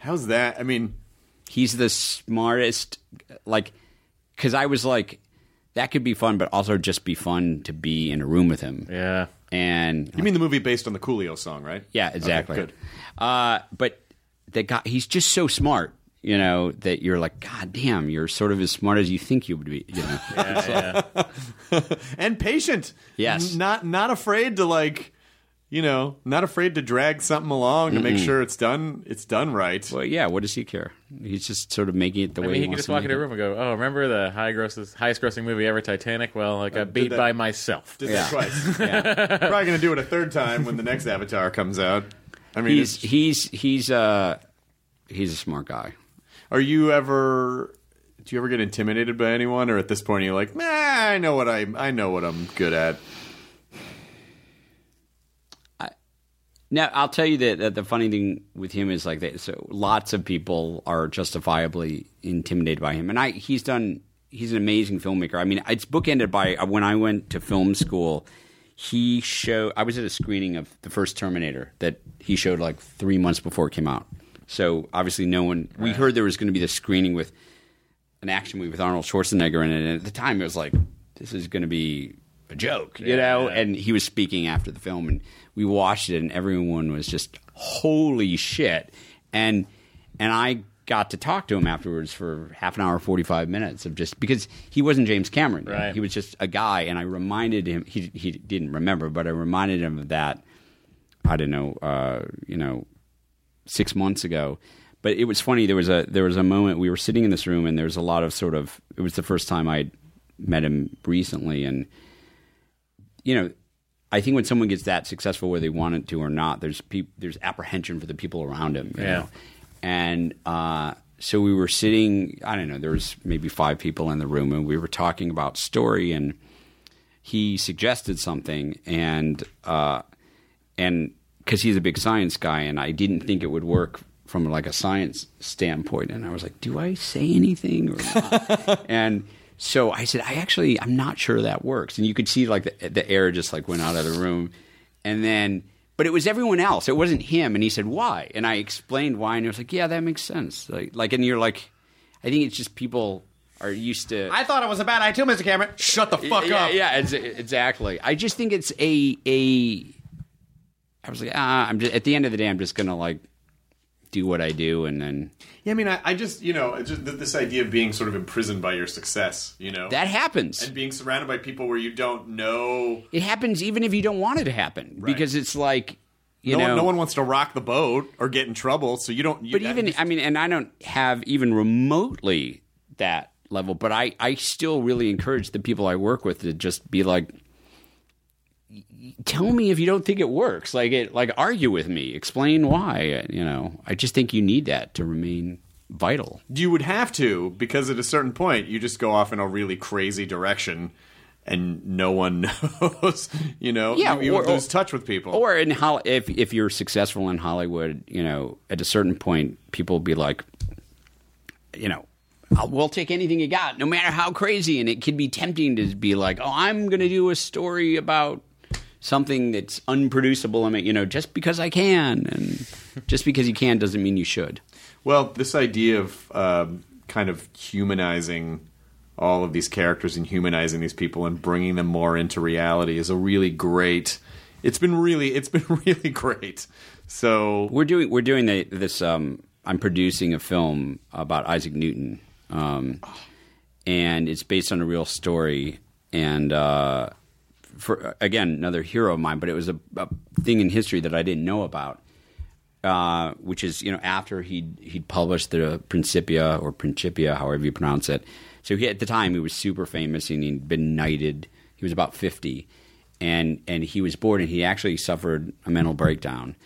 S5: how's that? I mean,
S6: He's the smartest. Like, because I was like, that could be fun, but also just be fun to be in a room with him.
S4: Yeah.
S6: And
S5: you mean the movie based on the Coolio song, right?
S6: Yeah, exactly.
S5: good.
S6: Uh, but the guy, he's just so smart, you know, that you're like, God damn, you're sort of as smart as you think you would be. You know?
S4: Yeah, yeah.
S5: and patient.
S6: Yes.
S5: Not not afraid to like, you know, not afraid to drag something along to make
S6: Mm-mm.
S5: sure it's done. It's done right.
S6: Well, yeah. What does he care? He's just sort of making it the
S4: I
S6: way
S4: mean, he
S6: he
S4: could
S6: wants
S4: just
S6: to
S4: walk
S6: make
S4: into a
S6: it.
S4: room and go, "Oh, remember the high grosses, highest grossing movie ever, Titanic? Well, I got
S5: Uh, did
S4: beat
S5: that-
S4: by myself."
S5: Did that twice. Probably going to do it a third time when the next Avatar comes out. I mean,
S6: he's he's he's uh he's a smart guy.
S5: Are you ever? Do you ever get intimidated by anyone, or at this point you're like, nah, I know what I I know what I'm good at.
S6: Now I'll tell you that, that the funny thing with him is like that. So lots of people are justifiably intimidated by him, and I he's done. He's an amazing filmmaker. I mean, it's bookended by uh, when I went to film school. He showed. I was at a screening of the first Terminator that he showed like three months before it came out. So obviously, no one. We heard there was going to be this screening with an action movie with Arnold Schwarzenegger in it, and at the time it was like, this is going to be a joke, you know. And he was speaking after the film, and we watched it, and everyone was just holy shit. And and I got to talk to him afterwards for half an hour, forty five minutes of just because he wasn't James Cameron.
S4: Right.
S6: He was just a guy, and I reminded him. He he didn't remember, but I reminded him of that. I don't know, uh, you know, six months ago. But it was funny. There was a there was a moment we were sitting in this room, and there was a lot of sort of. It was the first time I met him recently, and you know, I think when someone gets that successful, whether they want it to or not, there's peop there's apprehension for the people around him. You
S4: Yeah.
S6: know? and uh, so we were sitting. I don't know. There was maybe five people in the room, and we were talking about story, and he suggested something, and uh, and because he's a big science guy, and I didn't think it would work from like a science standpoint, and I was like, do I say anything or not? and so I said, I actually, I'm not sure that works, and you could see like the, the air just like went out of the room, and then. But it was everyone else. It wasn't him. And he said, "Why?" And I explained why, and he was like, "Yeah, that makes sense." Like, like, and you're like, I think it's just people are used to.
S5: I thought it was a bad idea, too, Mr. Cameron. Shut the fuck
S6: yeah,
S5: up.
S6: Yeah, ex- exactly. I just think it's a a. I was like, ah, I'm just, at the end of the day, I'm just gonna like do what I do, and then
S5: Yeah, I mean, I, I just you know, just th- this idea of being sort of imprisoned by your success, you know,
S6: that happens.
S5: and being surrounded by people where you don't know.
S6: It happens even if you don't want it to happen, because it's like you
S5: no
S6: know,
S5: one, no one wants to rock the boat or get in trouble, so you don't. You,
S6: but even I mean, and I don't have even remotely that level, but I I still really encourage the people I work with to just be like. Tell me if you don't think it works. Like it, like argue with me. Explain why. You know, I just think you need that to remain vital.
S5: you would have to because at a certain point you just go off in a really crazy direction, and no one knows. You know,
S6: Yeah,
S5: you, you
S6: or-
S5: lose touch with people.
S6: Or in Hol- if if you're successful in Hollywood, you know, at a certain point, people will be like, you know, "I'll- we'll take anything you got, no matter how crazy. And it can be tempting to be like, oh, I'm going to do a story about something that's unproducible. I mean, you know, just because I can, and just because you can doesn't mean you should.
S5: Well, this idea of um, kind of humanizing all of these characters and humanizing these people and bringing them more into reality is a really great. It's been really, it's been really great. So
S6: We're doing we're doing the, this. Um, I'm producing a film about Isaac Newton, um, and it's based on a real story. And uh, for again, another hero of mine, but it was a, a thing in history that I didn't know about. Uh, which is you know after he'd he'd published the Principia or Principia, however you pronounce it. So he at the time he was super famous and he'd been knighted. He was about fifty, and and he was bored and he actually suffered a mental breakdown.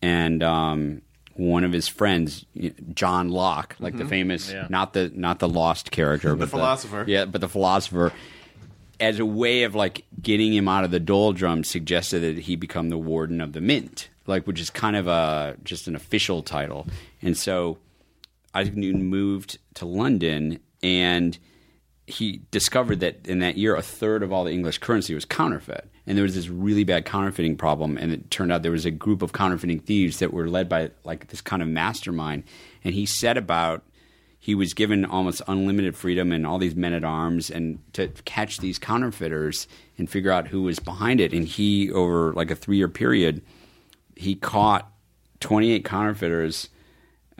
S6: And um, one of his friends, John Locke, like the
S5: Mhm.
S6: famous,
S5: Yeah.
S6: not the not the lost character,
S5: The
S6: but
S5: philosopher.
S6: yeah, but the philosopher, as a way of like getting him out of the doldrums, suggested that he become the warden of the mint, like which is kind of a just an official title. And so Isaac Newton moved to London and he discovered that in that year a third of all the English currency was counterfeit. And there was this really bad counterfeiting problem and it turned out there was a group of counterfeiting thieves that were led by like this kind of mastermind and he set about he was given almost unlimited freedom and all these men at arms and to catch these counterfeiters and figure out who was behind it. And he over like a 3 year period he caught 28 counterfeiters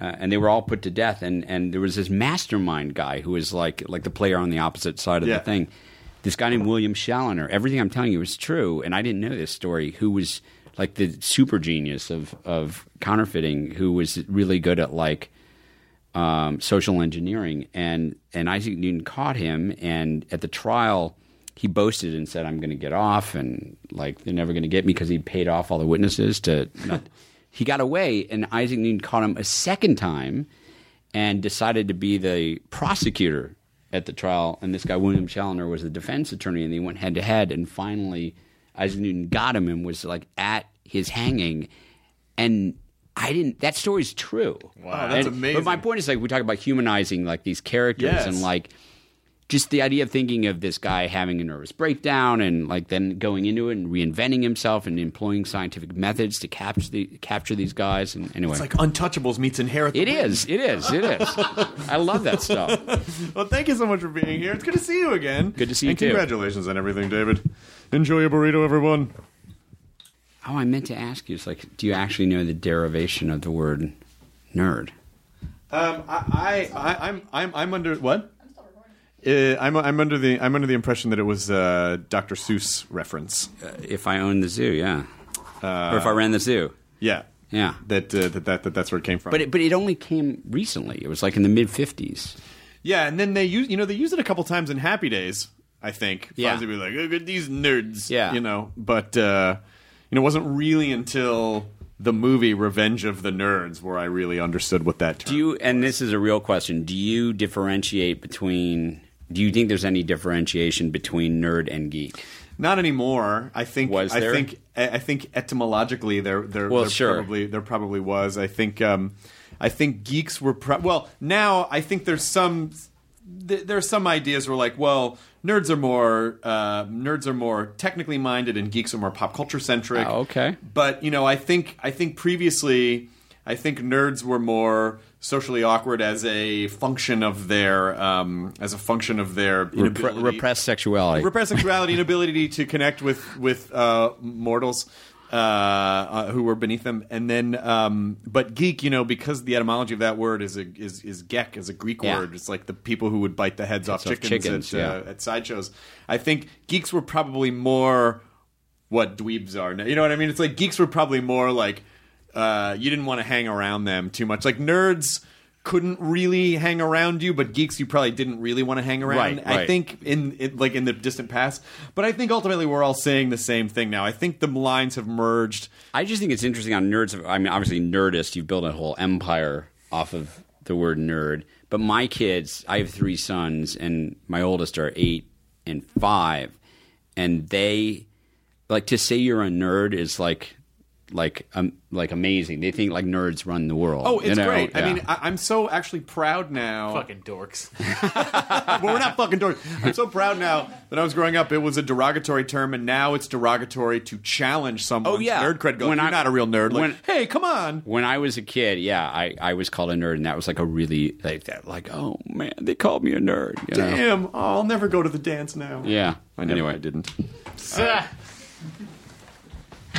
S6: uh, and they were all put to death. And and there was this mastermind guy who was like like the player on the opposite side of
S5: Yeah.
S6: the thing. This guy named William Chaloner everything I'm telling you is true and I didn't know this story who was like the super genius of of counterfeiting, who was really good at like um, social engineering, and and Isaac Newton caught him, and at the trial. He boasted and said, "I'm going to get off," and like they're never going to get me because he paid off all the witnesses to. Not, he got away, and Isaac Newton caught him a second time, and decided to be the prosecutor at the trial. And this guy, William Chaloner, was the defense attorney, and they went head to head. And finally, Isaac Newton got him and was like at his hanging. And I didn't. That story's true.
S5: Wow, oh, that's
S6: And-
S5: amazing.
S6: But my point is, like, we talk about humanizing like these characters
S5: Yes.
S6: and like just the idea of thinking of this guy having a nervous breakdown and like then going into it and reinventing himself and employing scientific methods to capture the capture these guys. And anyway,
S5: It's like Untouchables meets Inherit. the
S6: it
S5: Wind.
S6: is. It is. It is. I love that stuff.
S5: Well, thank you so much for being here. It's good to see you again.
S6: Good to see you
S5: and
S6: too.
S5: Congratulations on everything, David. Enjoy your burrito, everyone.
S6: Oh, I meant to ask you. It's like, do you actually know the derivation of the word nerd?
S5: Um, I, I, I, I'm, I'm, I'm under what? Uh, I'm, I'm under the, I'm under the impression that it was uh, Dr. Seuss reference.
S6: Uh, if I owned the zoo, yeah, or if I ran the zoo,
S5: Yeah,
S6: yeah.
S5: that, uh, that, that, that, that's where it came from.
S6: But it, but it only came recently. It was like in the mid '50s.
S5: yeah, and then they use, you know, they use it a couple times in Happy Days. I think.
S6: Yeah.
S5: Fonzie would be like, look at these nerds.
S6: Yeah.
S5: you know, but uh, you know, it wasn't really until the movie Revenge of the Nerds where I really understood what that term.
S6: Do you? And this is a real question. Do you differentiate between? Do you think there's any differentiation between nerd and geek?
S5: Not anymore. I think.
S6: Was
S5: I
S6: there?
S5: think. I I think etymologically there there,
S6: Well,
S5: there
S6: sure.
S5: probably there probably was. I think. Um, I think geeks were pro- well. Now I think there's some. Th- there are some ideas where like, well, nerds are more uh, nerds are more technically minded, and geeks are more pop culture centric.
S6: Oh, okay.
S5: But you know, I think I think previously, I think nerds were more socially awkward as a function of their um, as a function of their
S6: Repre- repressed sexuality.
S5: repressed sexuality, inability to connect with with uh, mortals uh, uh, who were beneath them, and then um, but geek, you know, because the etymology of that word is a, is is gek, is a Greek
S6: Yeah.
S5: word. It's like the people who would bite the heads off
S6: off
S5: chickens,
S6: chickens,
S5: at, uh, at sideshows. I think geeks were probably more what dweebs are. now. You know what I mean? It's like geeks were probably more like uh, you didn't want to hang around them too much. Like nerds couldn't really hang around you, but geeks you probably didn't really want to hang around.
S6: Right,
S5: I
S6: right.
S5: think in, in like in the distant past, but I think ultimately we're all saying the same thing now. I think the lines have merged.
S6: I just think it's interesting on nerds. I mean, obviously, Nerdist, you've built a whole empire off of the word nerd. But my kids, I have three sons, and my oldest are eight and five, and they like to say you're a nerd is like like um, like amazing. They think like nerds run the world.
S5: Oh, it's
S6: you know?
S5: great. I mean, I, I'm so actually proud now.
S4: Fucking dorks.
S5: well, we're not fucking dorks. I'm so proud now that I was growing up. It was a derogatory term, and now it's derogatory to challenge someone's
S6: Oh, yeah.
S5: nerd cred. Go,
S6: When
S5: you're
S6: I-
S5: not a real nerd. Like,
S6: when-
S5: hey, come on.
S6: when I was a kid, yeah, I, I was called a nerd, and that was like a really like that. Like, oh man, they called me a nerd. You know?
S5: Damn, oh, I'll never go to the dance now.
S6: Yeah.
S5: I never,
S6: anyway,
S5: I didn't.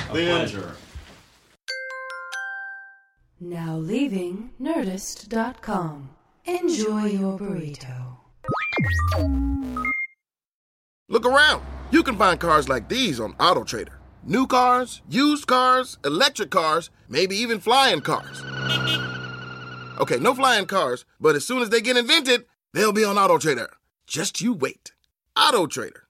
S4: pleasure.
S2: Now leaving Nerdist.com. Enjoy your burrito.
S7: Look around. You can find cars like these on AutoTrader. New cars, used cars, electric cars, maybe even flying cars. Okay, no flying cars, but as soon as they get invented, they'll be on AutoTrader. Just you wait. AutoTrader.